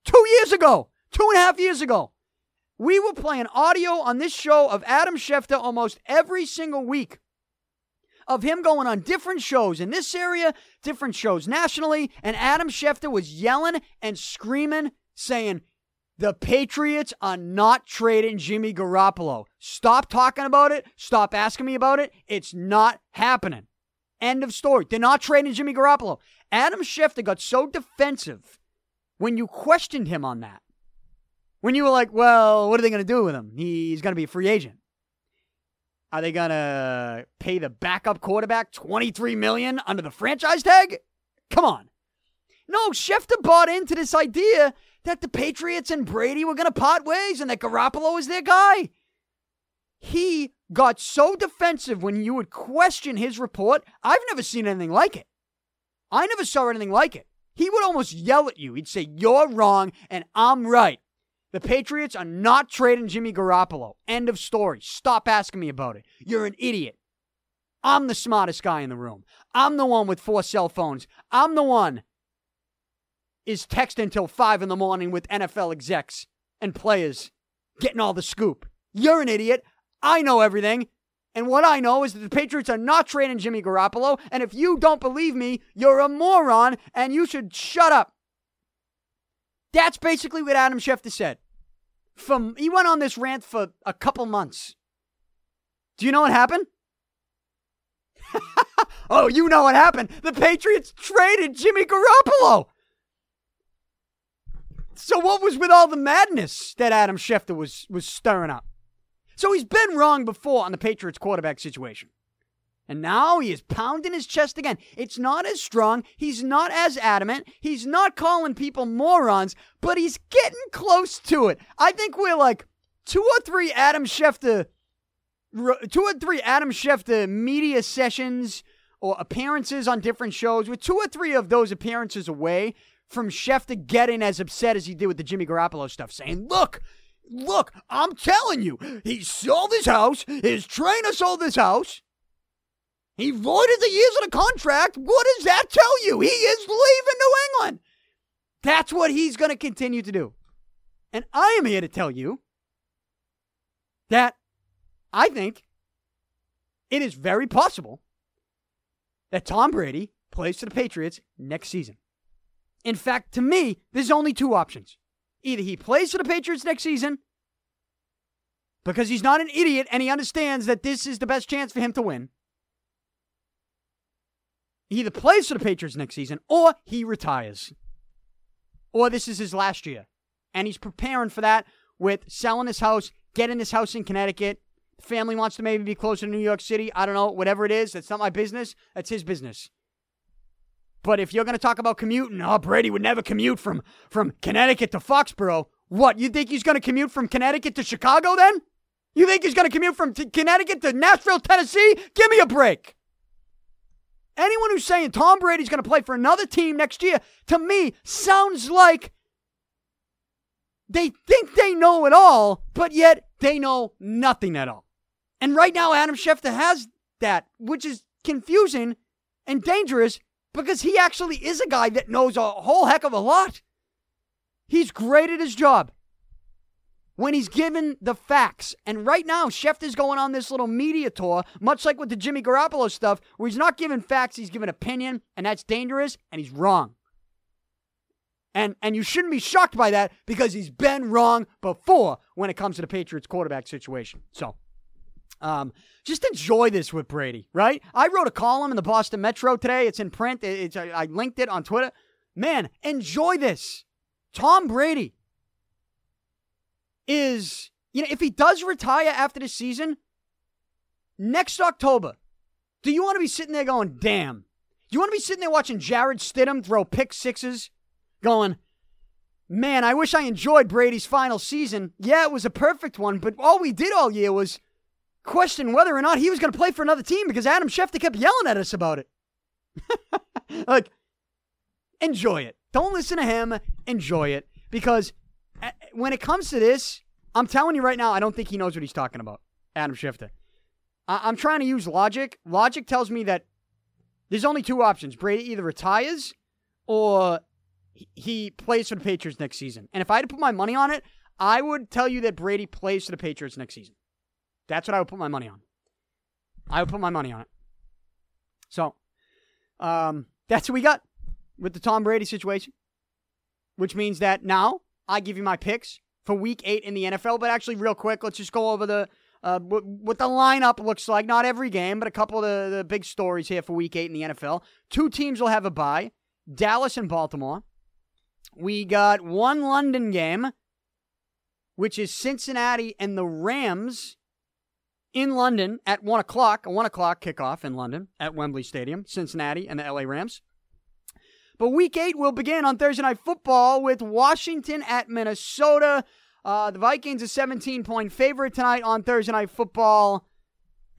Two years ago, two and a half years ago, we were playing audio on this show of Adam Schefter almost every single week of him going on different shows in this area, different shows nationally, and Adam Schefter was yelling and screaming, saying, the Patriots are not trading Jimmy Garoppolo. Stop talking about it. Stop asking me about it. It's not happening. End of story. They're not trading Jimmy Garoppolo. Adam Schefter got so defensive when you questioned him on that. When you were like, well, what are they going to do with him? He's going to be a free agent. Are they going to pay the backup quarterback 23 million under the franchise tag? Come on. No, Schefter bought into this idea that the Patriots and Brady were going to part ways and that Garoppolo is their guy. He got so defensive when you would question his report. I've never seen anything like it. I never saw anything like it. He would almost yell at you. He'd say, You're wrong and I'm right. The Patriots are not trading Jimmy Garoppolo. End of story. Stop asking me about it. You're an idiot. I'm the smartest guy in the room. I'm the one with four cell phones. I'm the one is texting until 5 in the morning with NFL execs and players getting all the scoop. You're an idiot. I know everything. And what I know is that the Patriots are not trading Jimmy Garoppolo. And if you don't believe me, you're a moron and you should shut up. That's basically what Adam Schefter said. From he went on this rant for a couple months. Do you know what happened? oh, you know what happened. The Patriots traded Jimmy Garoppolo. So what was with all the madness that Adam Schefter was was stirring up? So he's been wrong before on the Patriots quarterback situation. And now he is pounding his chest again. It's not as strong. He's not as adamant. He's not calling people morons, but he's getting close to it. I think we're like two or three Adam Schefter, two or three Adam Schefter media sessions or appearances on different shows. With two or three of those appearances away from Schefter getting as upset as he did with the Jimmy Garoppolo stuff, saying, look, look, I'm telling you, he sold his house, his trainer sold his house. He voided the years of the contract. What does that tell you? He is leaving New England. That's what he's going to continue to do. And I am here to tell you that I think it is very possible that Tom Brady plays for the Patriots next season. In fact, to me, there's only two options. Either he plays for the Patriots next season because he's not an idiot and he understands that this is the best chance for him to win. He either plays for the Patriots next season or he retires. Or this is his last year. And he's preparing for that with selling his house, getting his house in Connecticut. The family wants to maybe be closer to New York City. I don't know, whatever it is. That's not my business. That's his business. But if you're going to talk about commuting, oh, Brady would never commute from, from Connecticut to Foxborough. What, you think he's going to commute from Connecticut to Chicago then? You think he's going to commute from t- Connecticut to Nashville, Tennessee? Give me a break. Anyone who's saying Tom Brady's going to play for another team next year, to me, sounds like they think they know it all, but yet they know nothing at all. And right now, Adam Schefter has that, which is confusing and dangerous because he actually is a guy that knows a whole heck of a lot. He's great at his job when he's given the facts. And right now, Schefter's going on this little media tour, much like with the Jimmy Garoppolo stuff, where he's not giving facts, he's giving opinion, and that's dangerous, and he's wrong. And and you shouldn't be shocked by that because he's been wrong before when it comes to the Patriots quarterback situation. So um, just enjoy this with Brady, right? I wrote a column in the Boston Metro today. It's in print. It's, I, I linked it on Twitter. Man, enjoy this. Tom Brady is, you know, if he does retire after the season, next October, do you want to be sitting there going, damn? Do you want to be sitting there watching Jarrett Stidham throw pick sixes, going, man, I wish I enjoyed Brady's final season. Yeah, it was a perfect one, but all we did all year was question whether or not he was going to play for another team because Adam Schefter kept yelling at us about it. like, enjoy it. Don't listen to him. Enjoy it. Because when it comes to this, I'm telling you right now, I don't think he knows what he's talking about, Adam Schefter. I- am trying to use logic. Logic tells me that there's only two options. Brady either retires or he plays for the Patriots next season. And if I had to put my money on it, I would tell you that Brady plays for the Patriots next season. That's what I would put my money on. I would put my money on it. So, um, that's what we got with the Tom Brady situation, which means that now I give you my picks for Week Eight in the NFL. But actually, real quick, let's just go over the uh, what the lineup looks like. Not every game, but a couple of the, the big stories here for Week Eight in the NFL. Two teams will have a bye: Dallas and Baltimore. We got one London game, which is Cincinnati and the Rams in London at 1 o'clock, a 1 o'clock kickoff in London at Wembley Stadium, Cincinnati and the LA Rams. But week eight will begin on Thursday Night Football with Washington at Minnesota. Uh, the Vikings a 17 point favorite tonight on Thursday Night Football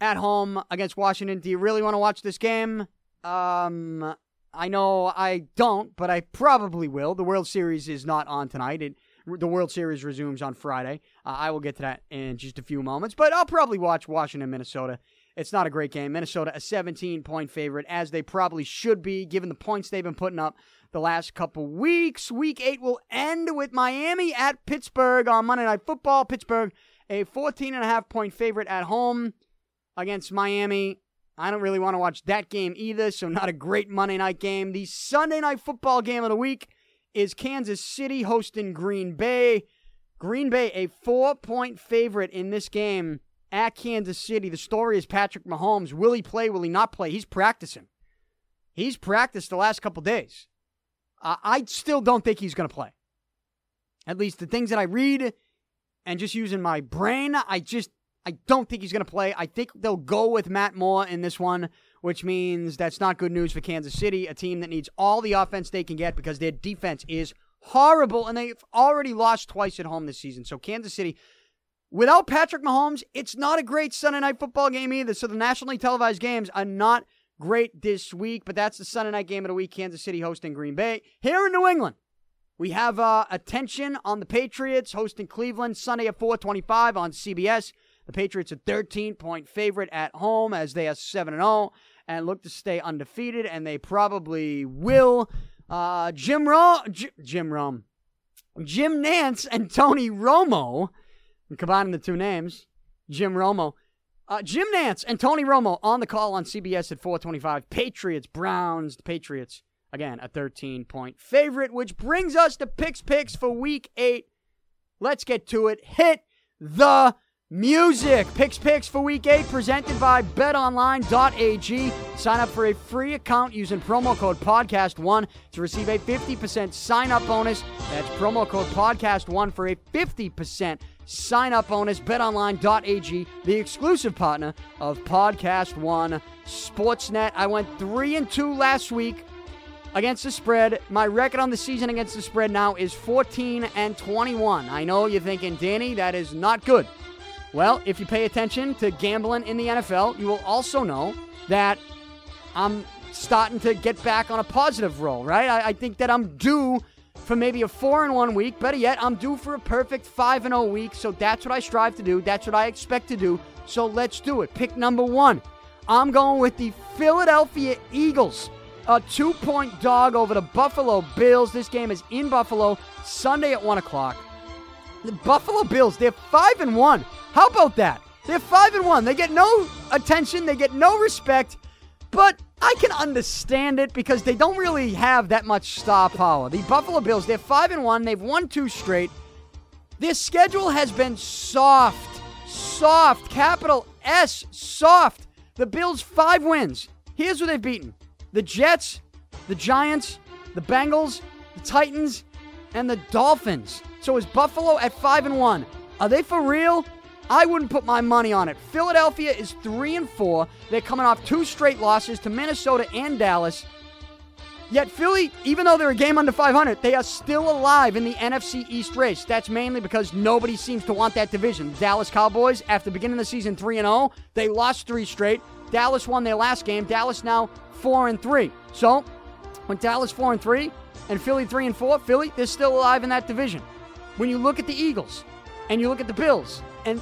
at home against Washington. Do you really want to watch this game? Um, I know I don't, but I probably will. The World Series is not on tonight. It, the World Series resumes on Friday. Uh, I will get to that in just a few moments, but I'll probably watch Washington, Minnesota it's not a great game. Minnesota, a 17 point favorite, as they probably should be, given the points they've been putting up the last couple weeks. Week eight will end with Miami at Pittsburgh on Monday Night Football. Pittsburgh, a 14 and a half point favorite at home against Miami. I don't really want to watch that game either, so not a great Monday night game. The Sunday night football game of the week is Kansas City hosting Green Bay. Green Bay, a four point favorite in this game at Kansas City. The story is Patrick Mahomes. Will he play? Will he not play? He's practicing. He's practiced the last couple days. I still don't think he's going to play. At least the things that I read and just using my brain, I just I don't think he's going to play. I think they'll go with Matt Moore in this one, which means that's not good news for Kansas City, a team that needs all the offense they can get because their defense is horrible and they've already lost twice at home this season. So Kansas City Without Patrick Mahomes, it's not a great Sunday night football game either. So the nationally televised games are not great this week, but that's the Sunday night game of the week. Kansas City hosting Green Bay. Here in New England, we have uh, attention on the Patriots hosting Cleveland Sunday at 425 on CBS. The Patriots a 13 point favorite at home as they are 7 0 and look to stay undefeated, and they probably will. Uh, Jim Ro- J- Jim Rom, Jim Nantz, and Tony Romo I'm combining the two names, Jim Romo. Uh, Jim Nantz and Tony Romo on the call on CBS at 425. Patriots, Browns, the Patriots. Again, a 13 point favorite, which brings us to picks picks for week eight. Let's get to it. Hit the music. Picks picks for week eight presented by betonline.ag. Sign up for a free account using promo code podcast1 to receive a 50% sign up bonus. That's promo code podcast1 for a 50% sign up bonus. BetOnline.ag, the exclusive partner of Podcast One Sportsnet. I went three and two last week against the spread. My record on the season against the spread now is 14 and 21. I know you're thinking, Danny, that is not good. Well, if you pay attention to gambling in the NFL, you will also know that I'm starting to get back on a positive roll, right? I, I think that I'm due for maybe a 4 and 1 week. Better yet, I'm due for a perfect 5 and 0 week. So that's what I strive to do. That's what I expect to do. So let's do it. Pick number 1. I'm going with the Philadelphia Eagles. A two point dog over the Buffalo Bills. This game is in Buffalo Sunday at 1 o'clock. The Buffalo Bills, they're 5 and 1. How about that? They're 5 and 1. They get no attention, they get no respect, but I can understand it because they don't really have that much star power. The Buffalo Bills, they're 5 and 1, they've won two straight. Their schedule has been soft. Soft, capital S, soft. The Bills 5 wins. Here's who they've beaten. The Jets, the Giants, the Bengals, the Titans, and the Dolphins. So is Buffalo at 5 and 1. Are they for real? I wouldn't put my money on it. Philadelphia is 3 and 4. They're coming off two straight losses to Minnesota and Dallas. Yet Philly, even though they're a game under 500, they are still alive in the NFC East race. That's mainly because nobody seems to want that division. Dallas Cowboys, after beginning the season 3 and 0, they lost 3 straight. Dallas won their last game. Dallas now 4 and 3. So, when Dallas 4 and 3 and Philly 3 and 4, Philly, they're still alive in that division. When you look at the Eagles and you look at the Bills and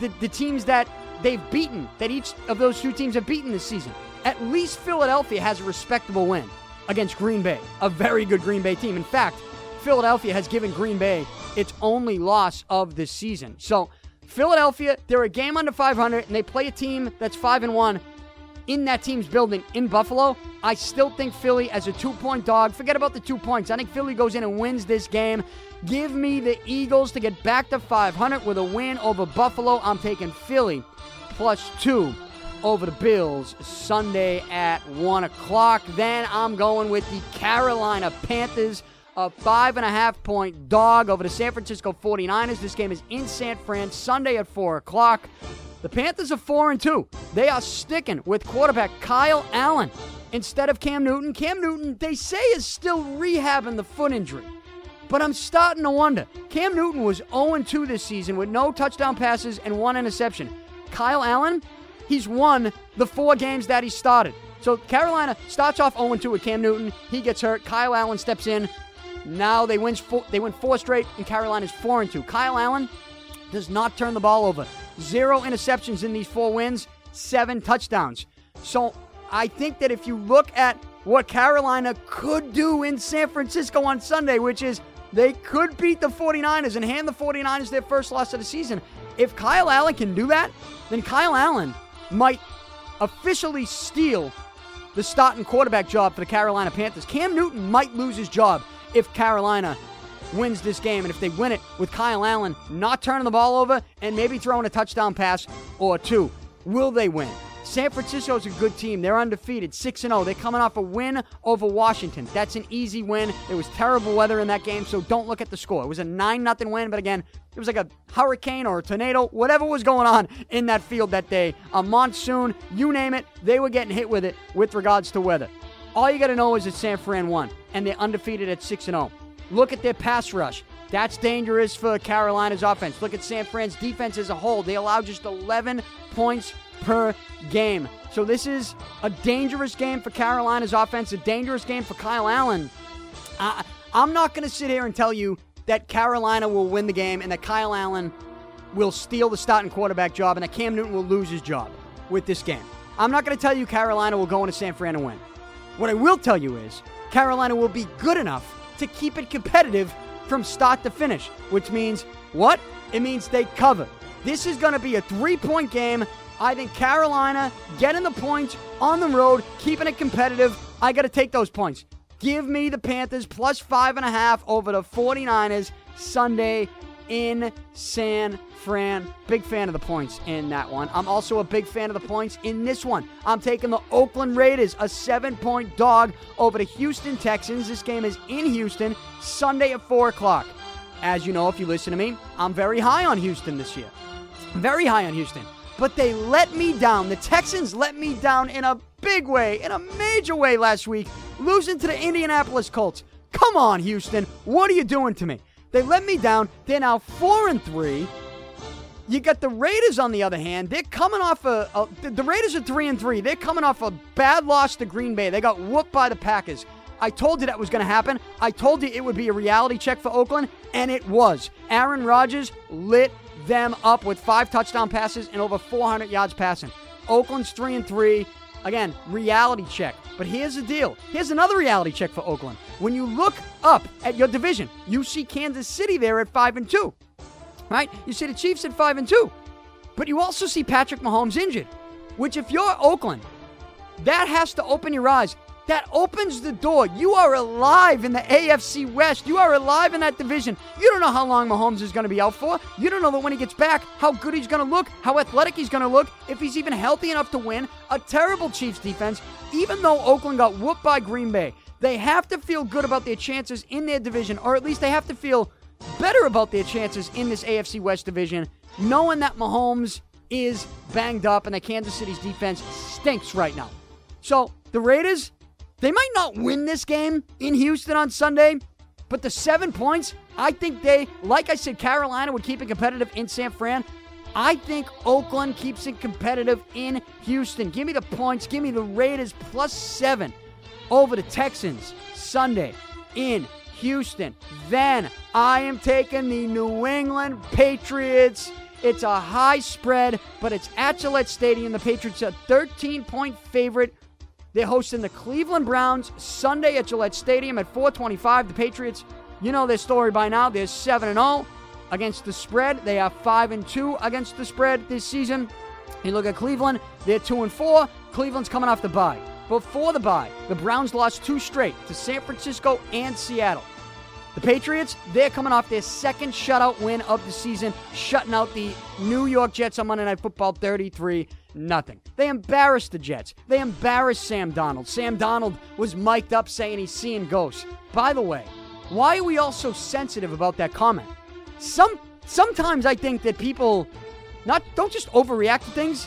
the, the teams that they've beaten, that each of those two teams have beaten this season, at least Philadelphia has a respectable win against Green Bay, a very good Green Bay team. In fact, Philadelphia has given Green Bay its only loss of this season. So, Philadelphia, they're a game under 500 and they play a team that's 5 and 1 in that team's building in Buffalo. I still think Philly as a 2-point dog. Forget about the 2 points. I think Philly goes in and wins this game. Give me the Eagles to get back to 500 with a win over Buffalo. I'm taking Philly plus 2 over the Bills Sunday at 1 o'clock. Then I'm going with the Carolina Panthers, a five and a half point dog over the San Francisco 49ers. This game is in San Fran Sunday at 4 o'clock. The Panthers are 4 and 2. They are sticking with quarterback Kyle Allen instead of Cam Newton. Cam Newton, they say, is still rehabbing the foot injury. But I'm starting to wonder. Cam Newton was 0 2 this season with no touchdown passes and one interception. Kyle Allen, he's won the four games that he started. So Carolina starts off 0 2 with Cam Newton. He gets hurt. Kyle Allen steps in. Now they win four, they win four straight, and Carolina's 4 2. Kyle Allen does not turn the ball over. Zero interceptions in these four wins, seven touchdowns. So I think that if you look at what Carolina could do in San Francisco on Sunday, which is they could beat the 49ers and hand the 49ers their first loss of the season. If Kyle Allen can do that, then Kyle Allen might officially steal the starting quarterback job for the Carolina Panthers. Cam Newton might lose his job if Carolina wins this game. And if they win it with Kyle Allen not turning the ball over and maybe throwing a touchdown pass or two, will they win? San Francisco's a good team. They're undefeated, 6 0. They're coming off a win over Washington. That's an easy win. There was terrible weather in that game, so don't look at the score. It was a 9 0 win, but again, it was like a hurricane or a tornado, whatever was going on in that field that day. A monsoon, you name it, they were getting hit with it with regards to weather. All you got to know is that San Fran won, and they're undefeated at 6 0. Look at their pass rush. That's dangerous for Carolina's offense. Look at San Fran's defense as a whole. They allow just 11 points per game. So this is a dangerous game for Carolina's offense, a dangerous game for Kyle Allen. I, I'm not going to sit here and tell you that Carolina will win the game and that Kyle Allen will steal the starting quarterback job and that Cam Newton will lose his job with this game. I'm not going to tell you Carolina will go into San Fran and win. What I will tell you is Carolina will be good enough to keep it competitive from start to finish, which means what? It means they cover. This is going to be a three point game. I think Carolina getting the points on the road, keeping it competitive. I got to take those points. Give me the Panthers plus five and a half over the 49ers Sunday in San Fran. Big fan of the points in that one. I'm also a big fan of the points in this one. I'm taking the Oakland Raiders, a seven point dog over the Houston Texans. This game is in Houston, Sunday at 4 o'clock. As you know, if you listen to me, I'm very high on Houston this year. Very high on Houston but they let me down. The Texans let me down in a big way, in a major way last week, losing to the Indianapolis Colts. Come on, Houston. What are you doing to me? They let me down. They're now 4 and 3. You got the Raiders on the other hand. They're coming off a, a the Raiders are 3 and 3. They're coming off a bad loss to Green Bay. They got whooped by the Packers. I told you that was going to happen. I told you it would be a reality check for Oakland, and it was. Aaron Rodgers lit them up with five touchdown passes and over 400 yards passing. Oakland's 3 and 3. Again, reality check. But here's the deal. Here's another reality check for Oakland. When you look up at your division, you see Kansas City there at 5 and 2. Right? You see the Chiefs at 5 and 2. But you also see Patrick Mahomes injured, which if you're Oakland, That has to open your eyes. That opens the door. You are alive in the AFC West. You are alive in that division. You don't know how long Mahomes is going to be out for. You don't know that when he gets back, how good he's going to look, how athletic he's going to look, if he's even healthy enough to win. A terrible Chiefs defense, even though Oakland got whooped by Green Bay. They have to feel good about their chances in their division, or at least they have to feel better about their chances in this AFC West division, knowing that Mahomes is banged up and that Kansas City's defense stinks right now. So the Raiders, they might not win this game in Houston on Sunday, but the seven points, I think they, like I said, Carolina would keep it competitive in San Fran. I think Oakland keeps it competitive in Houston. Give me the points. Give me the Raiders plus seven over the Texans Sunday in Houston. Then I am taking the New England Patriots. It's a high spread, but it's at Gillette Stadium. The Patriots are 13 point favorite they're hosting the Cleveland Browns Sunday at Gillette Stadium at 425. The Patriots, you know their story by now. They're 7 and 0 against the spread. They are 5 and 2 against the spread this season. You look at Cleveland, they're 2 and 4. Cleveland's coming off the bye. Before the bye, the Browns lost two straight to San Francisco and Seattle. The Patriots, they're coming off their second shutout win of the season, shutting out the New York Jets on Monday Night Football 33 Nothing. They embarrassed the Jets. They embarrassed Sam Darnold. Sam Darnold was mic'd up saying he's seeing ghosts. By the way, why are we all so sensitive about that comment? Some sometimes I think that people not don't just overreact to things.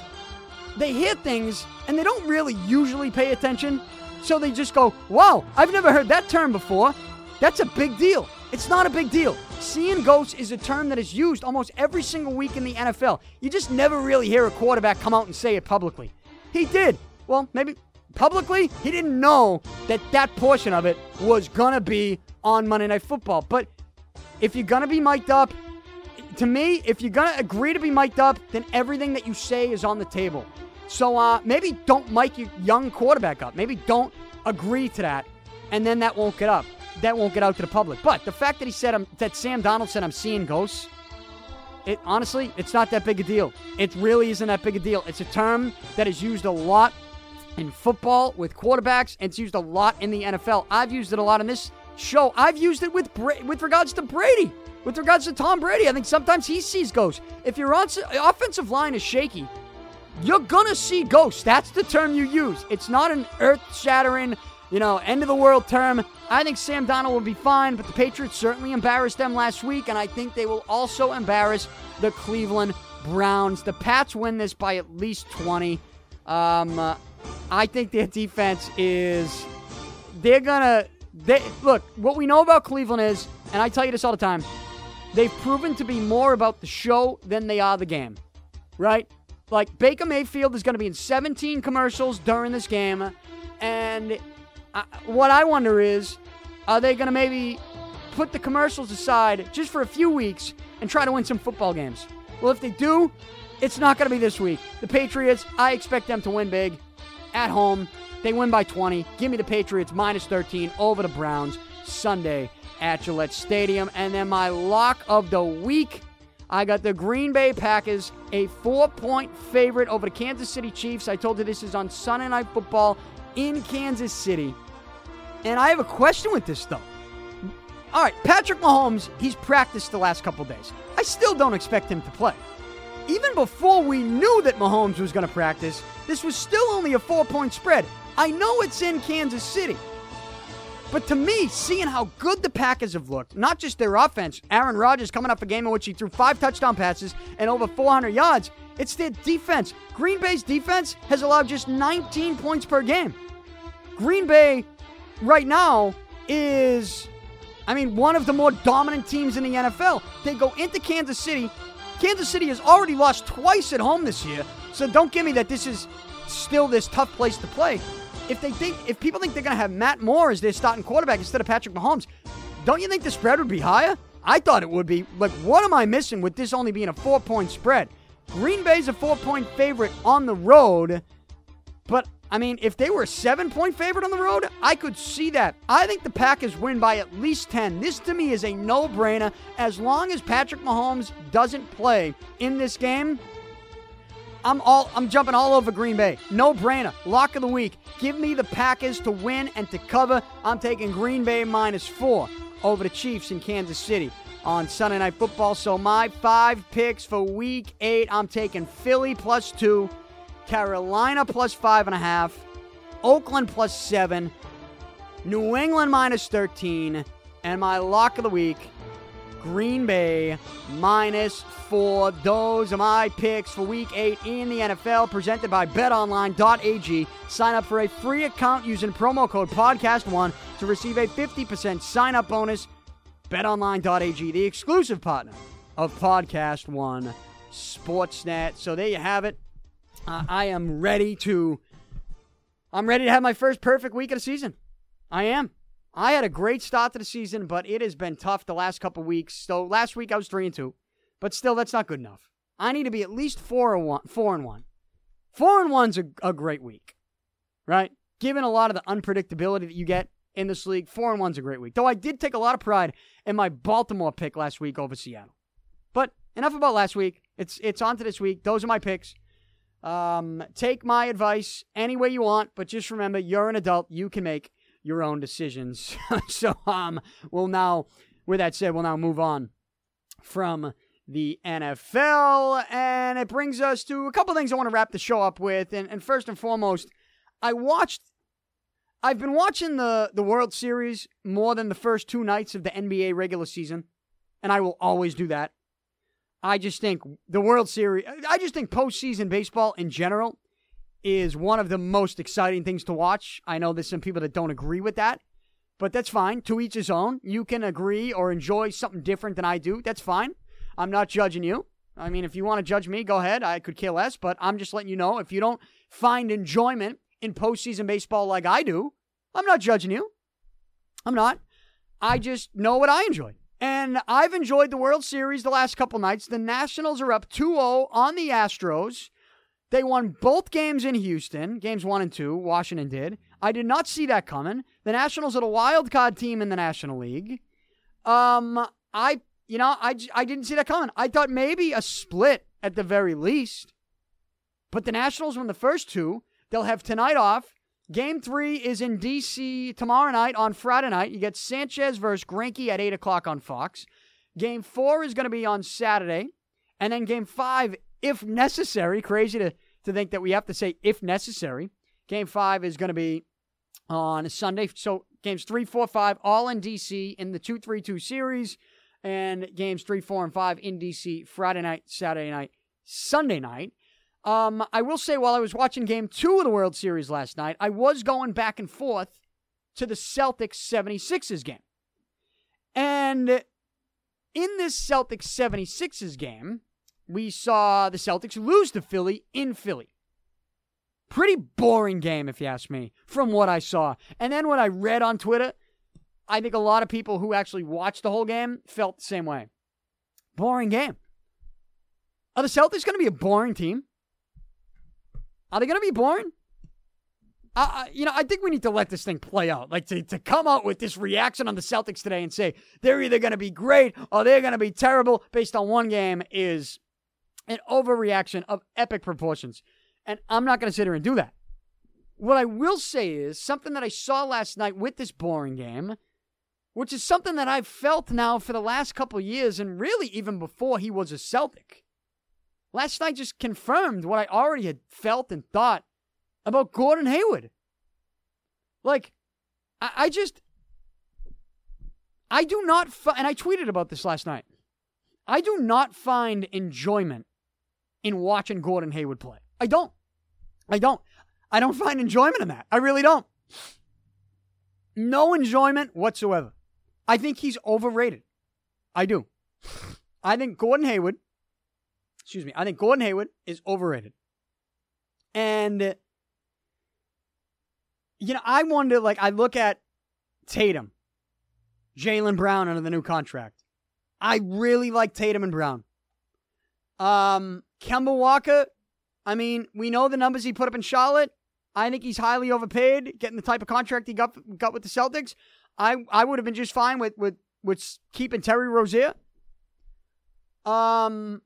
They hear things and they don't really usually pay attention. So they just go, "Wow, I've never heard that term before." That's a big deal. It's not a big deal. Seeing ghosts is a term that is used almost every single week in the NFL. You just never really hear a quarterback come out and say it publicly. He did. Well, maybe publicly, he didn't know that that portion of it was going to be on Monday Night Football. But if you're going to be mic'd up, to me, if you're going to agree to be mic'd up, then everything that you say is on the table. So uh, maybe don't mic your young quarterback up. Maybe don't agree to that, and then that won't get up that won't get out to the public. But the fact that he said I'm, that Sam Darnold said I'm seeing ghosts, it honestly, it's not that big a deal. It really isn't that big a deal. It's a term that is used a lot in football with quarterbacks, and it's used a lot in the NFL. I've used it a lot in this show. I've used it with Bra- with regards to Brady. With regards to Tom Brady, I think sometimes he sees ghosts. If your offensive line is shaky, you're gonna see ghosts. That's the term you use. It's not an earth-shattering you know, end of the world term. I think Sam Darnold will be fine, but the Patriots certainly embarrassed them last week, and I think they will also embarrass the Cleveland Browns. The Pats win this by at least 20. Um, uh, I think their defense is. They're gonna. They look. What we know about Cleveland is, and I tell you this all the time, they've proven to be more about the show than they are the game. Right? Like Baker Mayfield is going to be in 17 commercials during this game, and what I wonder is, are they going to maybe put the commercials aside just for a few weeks and try to win some football games? Well, if they do, it's not going to be this week. The Patriots, I expect them to win big at home. They win by 20. Give me the Patriots minus 13 over the Browns Sunday at Gillette Stadium. And then my lock of the week. I got the Green Bay Packers, a four point favorite over the Kansas City Chiefs. I told you this is on Sunday Night Football in Kansas City. And I have a question with this, though. All right, Patrick Mahomes, he's practiced the last couple days. I still don't expect him to play. Even before we knew that Mahomes was going to practice, this was still only a four point spread. I know it's in Kansas City. But to me, seeing how good the Packers have looked, not just their offense, Aaron Rodgers coming off a game in which he threw five touchdown passes and over 400 yards, it's their defense. Green Bay's defense has allowed just 19 points per game. Green Bay right now is, I mean, one of the more dominant teams in the NFL. They go into Kansas City. Kansas City has already lost twice at home this year, so don't give me that this is still this tough place to play. If they think, if people think they're going to have Matt Moore as their starting quarterback instead of Patrick Mahomes, don't you think the spread would be higher? I thought it would be. Like, what am I missing with this only being a four point spread? Green Bay's a four point favorite on the road, but I mean, if they were a seven point favorite on the road, I could see that. I think the Packers win by at least 10. This to me is a no brainer. As long as Patrick Mahomes doesn't play in this game, I'm all I'm jumping all over Green Bay. No brainer. Lock of the week. Give me the Packers to win and to cover. I'm taking Green Bay minus four over the Chiefs in Kansas City on Sunday Night Football. So my five picks for week eight, I'm taking Philly plus two, Carolina plus five and a half, Oakland plus seven, New England minus 13, and my lock of the week, Green Bay minus four. Those are my picks for week eight in the NFL, presented by betonline.ag. Sign up for a free account using promo code podcast1 to receive a 50% sign up bonus. BetOnline.ag, the exclusive partner of Podcast One Sportsnet. So there you have it. Uh, I am ready to. I'm ready to have my first perfect week of the season. I am. I had a great start to the season, but it has been tough the last couple weeks. So last week I was three and two, but still that's not good enough. I need to be at least four and one. Four and one. Four and one's a, a great week, right? Given a lot of the unpredictability that you get in this league, four and one's a great week. Though I did take a lot of pride in my Baltimore pick last week over Seattle. But enough about last week. It's it's on to this week. Those are my picks. Um, take my advice any way you want, but just remember you're an adult. You can make your own decisions. so um, we'll now, with that said, we'll now move on from the NFL, and it brings us to a couple things I want to wrap the show up with. And, and first and foremost, I watched. I've been watching the the World Series more than the first two nights of the NBA regular season, and I will always do that. I just think the World Series. I just think postseason baseball in general is one of the most exciting things to watch. I know there's some people that don't agree with that, but that's fine. To each his own. You can agree or enjoy something different than I do. That's fine. I'm not judging you. I mean, if you want to judge me, go ahead. I could care less, but I'm just letting you know if you don't find enjoyment in postseason baseball like I do, I'm not judging you. I'm not. I just know what I enjoy. And I've enjoyed the World Series the last couple nights. The Nationals are up 2 0 on the Astros. They won both games in Houston, games one and two. Washington did. I did not see that coming. The Nationals are a wild card team in the National League. Um, I, you know, I, I didn't see that coming. I thought maybe a split at the very least. But the Nationals won the first two. They'll have tonight off. Game three is in D.C. tomorrow night on Friday night. You get Sanchez versus Greinke at 8 o'clock on Fox. Game four is going to be on Saturday. And then game five if necessary. Crazy to, to think that we have to say if necessary. Game five is going to be on Sunday. So games three, four, five, all in DC in the 2 3 2 series. And games three, four, and five in DC Friday night, Saturday night, Sunday night. Um, I will say, while I was watching game two of the World Series last night, I was going back and forth to the Celtics 76ers game. And in this Celtics 76ers game, we saw the Celtics lose to Philly in Philly. Pretty boring game, if you ask me, from what I saw. And then when I read on Twitter, I think a lot of people who actually watched the whole game felt the same way. Boring game. Are the Celtics going to be a boring team? Are they going to be born? Uh, you know, I think we need to let this thing play out. Like to, to come out with this reaction on the Celtics today and say they're either going to be great or they're going to be terrible based on one game is an overreaction of epic proportions. And I'm not going to sit here and do that. What I will say is something that I saw last night with this boring game, which is something that I've felt now for the last couple years, and really even before he was a Celtic. Last night just confirmed what I already had felt and thought about Gordon Hayward. Like, I, I just, I do not, fi- and I tweeted about this last night. I do not find enjoyment in watching Gordon Hayward play. I don't. I don't. I don't find enjoyment in that. I really don't. No enjoyment whatsoever. I think he's overrated. I do. I think Gordon Hayward, excuse me, I think Gordon Hayward is overrated. And, you know, I wonder, like, I look at Tatum, Jaylen Brown under the new contract. I really like Tatum and Brown. Um, Kemba Walker, I mean, we know the numbers he put up in Charlotte. I think he's highly overpaid, getting the type of contract he got got with the Celtics. I I would have been just fine with with with keeping Terry Rozier. Um,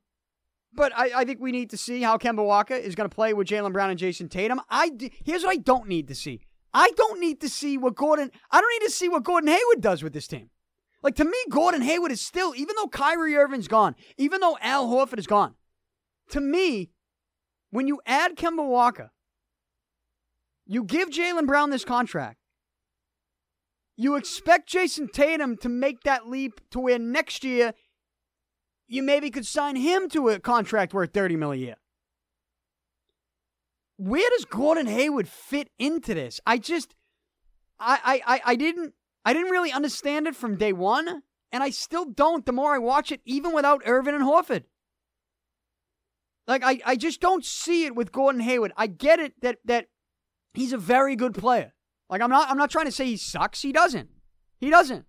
But I, I think we need to see how Kemba Walker is going to play with Jaylen Brown and Jayson Tatum. I here's what I don't need to see. I don't need to see what Gordon. I don't need to see what Gordon Hayward does with this team. Like to me, Gordon Hayward is still, even though Kyrie Irving's gone, even though Al Horford is gone. To me, when you add Kemba Walker, you give Jaylen Brown this contract. You expect Jayson Tatum to make that leap to where next year you maybe could sign him to a contract worth 30 million a year. Where does Gordon Hayward fit into this? I just I I I didn't I didn't really understand it from day one, and I still don't the more I watch it, even without Irvin and Horford. Like I, I just don't see it with Gordon Hayward. I get it that that he's a very good player. Like I'm not I'm not trying to say he sucks. He doesn't. He doesn't.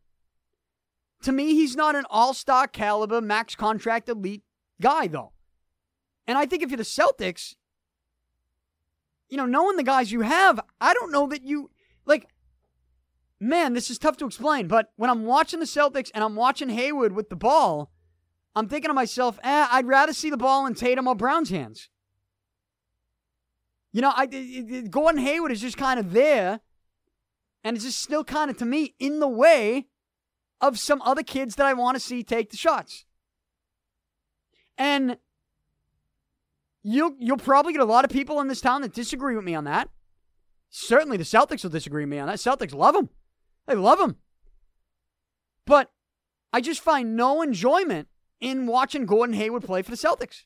To me, he's not an all-star caliber, max contract elite guy though. And I think if you're the Celtics, you know, knowing the guys you have, I don't know that you like man, this is tough to explain, but when I'm watching the Celtics and I'm watching Hayward with the ball, I'm thinking to myself, eh, I'd rather see the ball in Tatum or Brown's hands. You know, I, it, Gordon Hayward is just kind of there, and it's just still kind of, to me, in the way of some other kids that I want to see take the shots. And you'll, you'll probably get a lot of people in this town that disagree with me on that. Certainly the Celtics will disagree with me on that. Celtics love him. They love him. But I just find no enjoyment in watching Gordon Hayward play for the Celtics.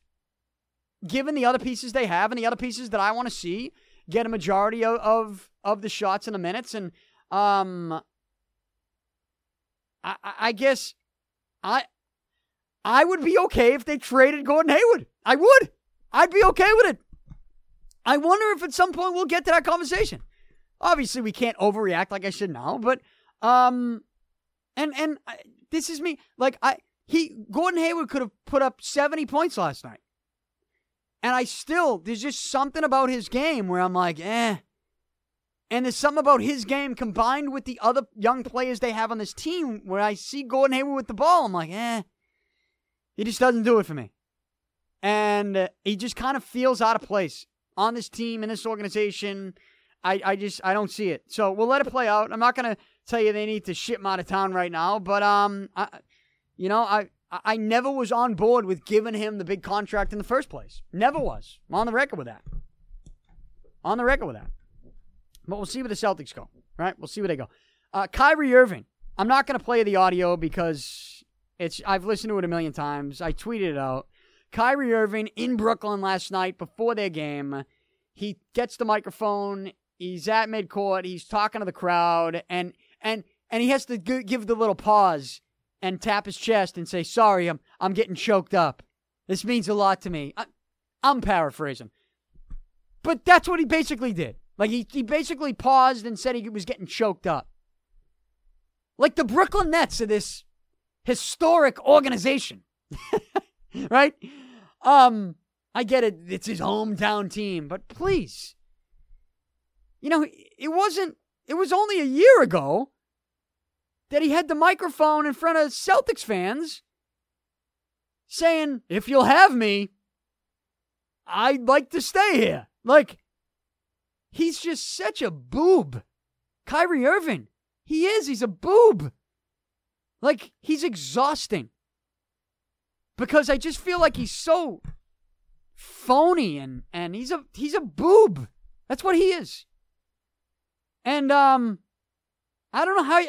Given the other pieces they have and the other pieces that I want to see get a majority of, of, of the shots and the minutes. And um, I, I guess I I would be okay if they traded Gordon Hayward. I would. I'd be okay with it. I wonder if at some point we'll get to that conversation. Obviously, we can't overreact like I should now, but um, and and I, this is me. Like I, he Gordon Hayward could have put up seventy points last night, and I still there's just something about his game where I'm like, eh. And there's something about his game combined with the other young players they have on this team where I see Gordon Hayward with the ball, I'm like, eh. He just doesn't do it for me. And uh, he just kind of feels out of place on this team, in this organization. I, I just I don't see it. So we'll let it play out. I'm not gonna tell you they need to ship him out of town right now, but um, I, you know I I never was on board with giving him the big contract in the first place. Never was. I'm on the record with that. On the record with that. But we'll see where the Celtics go. Right? We'll see where they go. Uh, Kyrie Irving. I'm not gonna play the audio because it's I've listened to it a million times. I tweeted it out. Kyrie Irving in Brooklyn last night before their game. He gets the microphone He's at midcourt. He's talking to the crowd, and and and he has to give the little pause and tap his chest and say, "Sorry, I'm I'm getting choked up. This means a lot to me." I, I'm paraphrasing, but that's what he basically did. Like he he basically paused and said he was getting choked up. Like the Brooklyn Nets are this historic organization, right? Um, I get it. It's his hometown team, but please you know, it wasn't, it was only a year ago that he had the microphone in front of Celtics fans saying, if you'll have me, I'd like to stay here. Like, he's just such a boob. Kyrie Irving, he is, he's a boob. Like, he's exhausting. Because I just feel like he's so phony and, and he's a he's a boob. That's what he is. And um, I don't know how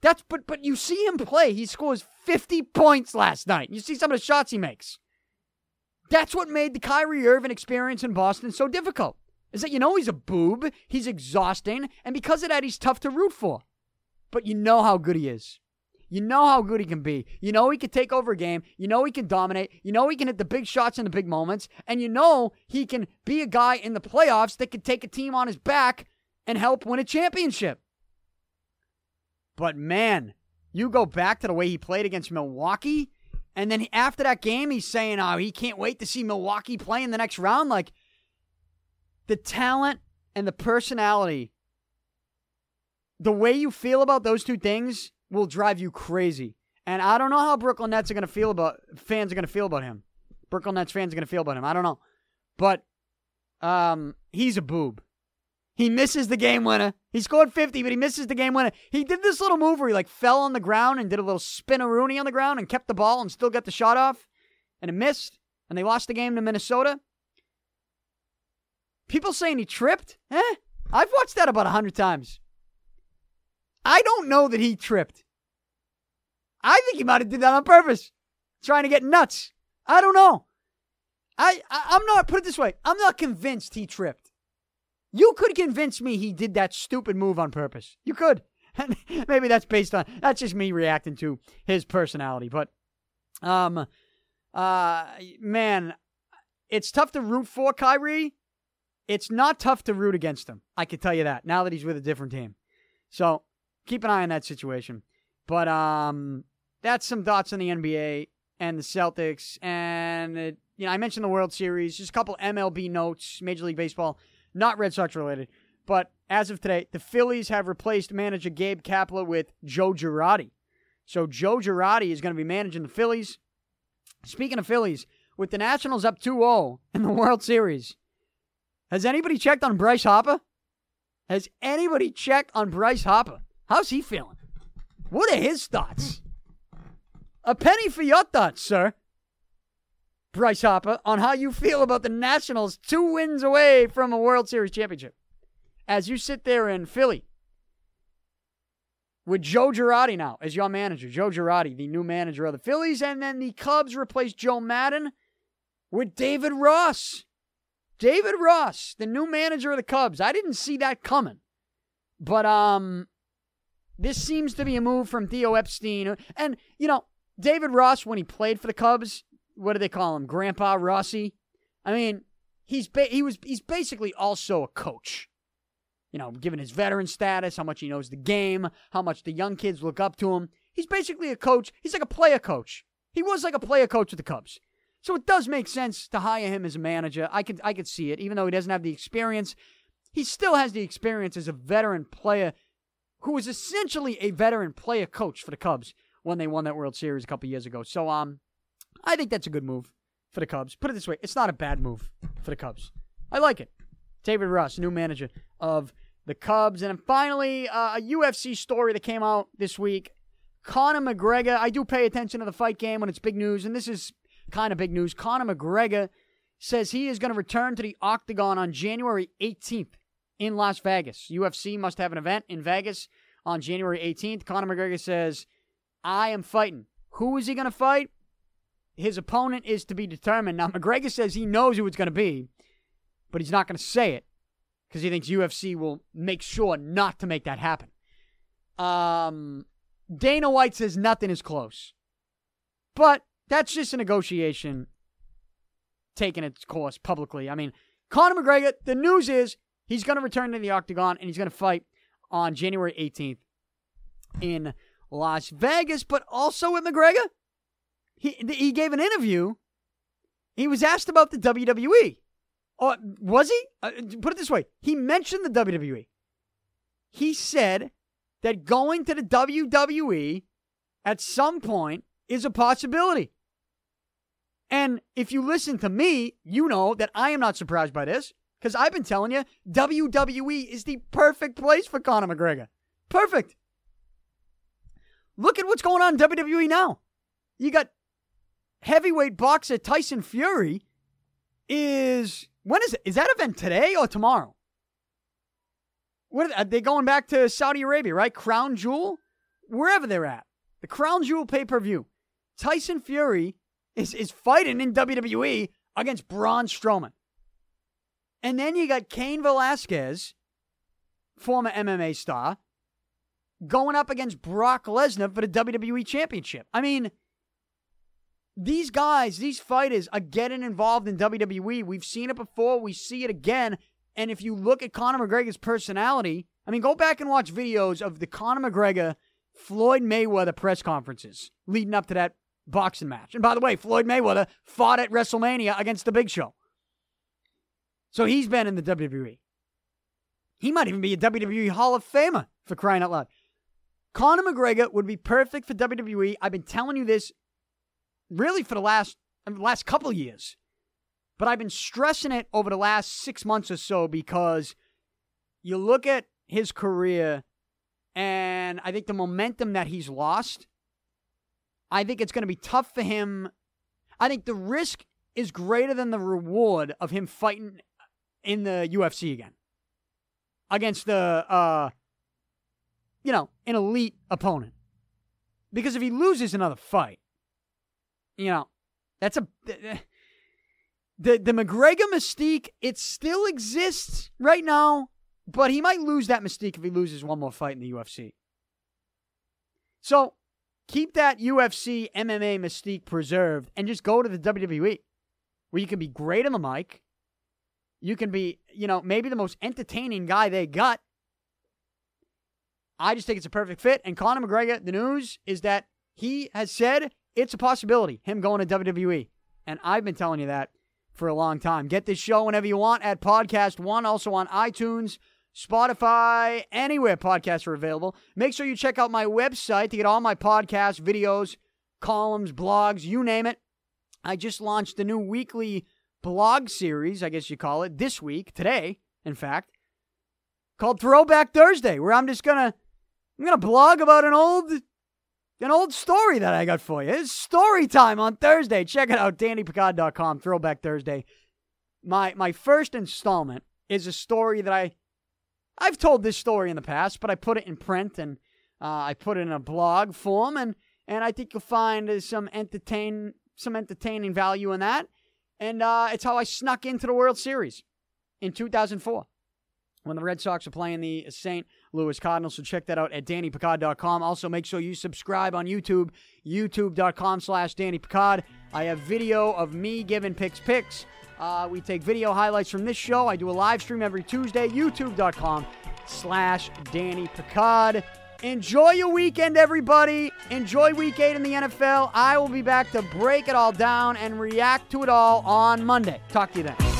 that's but but you see him play. He scores 50 points last night. You see some of the shots he makes. That's what made the Kyrie Irving experience in Boston so difficult. Is that you know he's a boob, he's exhausting, and because of that he's tough to root for. But you know how good he is. You know how good he can be. You know he can take over a game. You know he can dominate. You know he can hit the big shots in the big moments. And you know he can be a guy in the playoffs that can take a team on his back and help win a championship. But man, you go back to the way he played against Milwaukee, and then after that game, he's saying, oh, he can't wait to see Milwaukee play in the next round. Like, the talent and the personality, the way you feel about those two things will drive you crazy. And I don't know how Brooklyn Nets are going to feel about, fans are going to feel about him. Brooklyn Nets fans are going to feel about him. I don't know. But um, he's a boob. He misses the game winner. He scored 50, but he misses the game winner. He did this little move where he like fell on the ground and did a little spin a Rooney on the ground and kept the ball and still got the shot off. And it missed. And they lost the game to Minnesota. People saying he tripped? Eh? I've watched that about a hundred times. I don't know that he tripped. I think he might have did that on purpose, trying to get nuts. I don't know. I, I I'm not put it this way. I'm not convinced he tripped. You could convince me he did that stupid move on purpose. You could. Maybe that's based on that's just me reacting to his personality, but um uh man, it's tough to root for Kyrie. It's not tough to root against him. I can tell you that. Now that he's with a different team. So, keep an eye on that situation. But um that's some thoughts on the NBA and the Celtics and it, you know, I mentioned the World Series, just a couple MLB notes, Major League Baseball not Red Sox related. But as of today, the Phillies have replaced manager Gabe Kapler with Joe Girardi. So Joe Girardi is going to be managing the Phillies. Speaking of Phillies, with the Nationals up 2 0 in the World Series, has anybody checked on Bryce Harper? Has anybody checked on Bryce Harper? How's he feeling? What are his thoughts? A penny for your thoughts, sir. Bryce Harper, on how you feel about the Nationals two wins away from a World Series championship. As you sit there in Philly with Joe Girardi now as your manager, Joe Girardi, the new manager of the Phillies, and then the Cubs replaced Joe Maddon with David Ross. David Ross, the new manager of the Cubs. I didn't see that coming. But um this seems to be a move from Theo Epstein. And, you know, David Ross, when he played for the Cubs, what do they call him? Grandpa Rossy. I mean, he's ba- he was he's basically also a coach. You know, given his veteran status, how much he knows the game, how much the young kids look up to him. He's basically a coach. He's like a player coach. He was like a player coach with the Cubs. So it does make sense to hire him as a manager. I could I could see it, even though he doesn't have the experience. He still has the experience as a veteran player who was essentially a veteran player coach for the Cubs when they won that World Series a couple years ago. So um I think that's a good move for the Cubs. Put it this way it's not a bad move for the Cubs. I like it. David Ross, new manager of the Cubs. And finally, uh, a UFC story that came out this week. Conor McGregor, I do pay attention to the fight game when it's big news, and this is kind of big news. Conor McGregor says he is going to return to the octagon on January 18th in Las Vegas. UFC must have an event in Vegas on January 18th. Conor McGregor says, I am fighting. Who is he going to fight? his opponent is to be determined. Now, McGregor says he knows who it's going to be, but he's not going to say it because he thinks UFC will make sure not to make that happen. Um, Dana White says nothing is close. But that's just a negotiation taking its course publicly. I mean, Conor McGregor, the news is he's going to return to the octagon and he's going to fight on January 18th in Las Vegas, but also with McGregor he he gave an interview. He was asked about the WWE. Or was he? Uh, put it this way: he mentioned the WWE. He said that going to the WWE at some point is a possibility. And if you listen to me, you know that I am not surprised by this because I've been telling you WWE is the perfect place for Conor McGregor. Perfect. Look at what's going on in WWE now. You got heavyweight boxer Tyson Fury is when is it? Is that event today or tomorrow? What are they going back to Saudi Arabia, right? Crown Jewel, wherever they're at, the Crown Jewel pay per view. Tyson Fury is is fighting in WWE against Braun Strowman, and then you got Cain Velasquez, former MMA star, going up against Brock Lesnar for the WWE Championship. I mean these guys, these fighters are getting involved in WWE. We've seen it before, we see it again. And if you look at Conor McGregor's personality, I mean, go back and watch videos of the Conor McGregor Floyd Mayweather press conferences leading up to that boxing match. And by the way, Floyd Mayweather fought at WrestleMania against the Big Show. So he's been in the WWE. He might even be a WWE Hall of Famer for crying out loud. Conor McGregor would be perfect for WWE. I've been telling you this really for the last I mean, last couple years. But I've been stressing it over the last six months or so because you look at his career and I think the momentum that he's lost, I think it's going to be tough for him. I think the risk is greater than the reward of him fighting in the UFC again against the, uh, you know, an elite opponent. Because if he loses another fight, you know, that's a the the McGregor mystique. It still exists right now, but he might lose that mystique if he loses one more fight in the UFC. So keep that UFC MMA mystique preserved and just go to the WWE where you can be great on the mic. You can be, you know, maybe the most entertaining guy they got. I just think it's a perfect fit. And Conor McGregor, the news is that he has said it's a possibility, him going to WWE. And I've been telling you that for a long time. Get this show whenever you want at Podcast One, also on iTunes, Spotify, anywhere podcasts are available. Make sure you check out my website to get all my podcasts, videos, columns, blogs, you name it. I just launched a new weekly blog series, I guess you call it, this week, today, in fact, called Throwback Thursday, where I'm just gonna I'm gonna blog about an old an old story that I got for you. It's story time on Thursday. Check it out, DannyPicard.com, Throwback Thursday. My my first installment is a story that I I've told this story in the past, but I put it in print and uh, I put it in a blog form, and and I think you'll find some entertain some entertaining value in that. And uh, it's how I snuck into the World Series in 2004 when the Red Sox were playing the St. Louis Cardinals. So check that out at DannyPicard.com. Also, make sure you subscribe on YouTube, youtube.com slash DannyPicard. I have video of me giving picks picks. Uh, we take video highlights from this show. I do a live stream every Tuesday, youtube.com slash Danny Picard. Enjoy your weekend, everybody. Enjoy week eight in the NFL. I will be back to break it all down and react to it all on Monday. Talk to you then.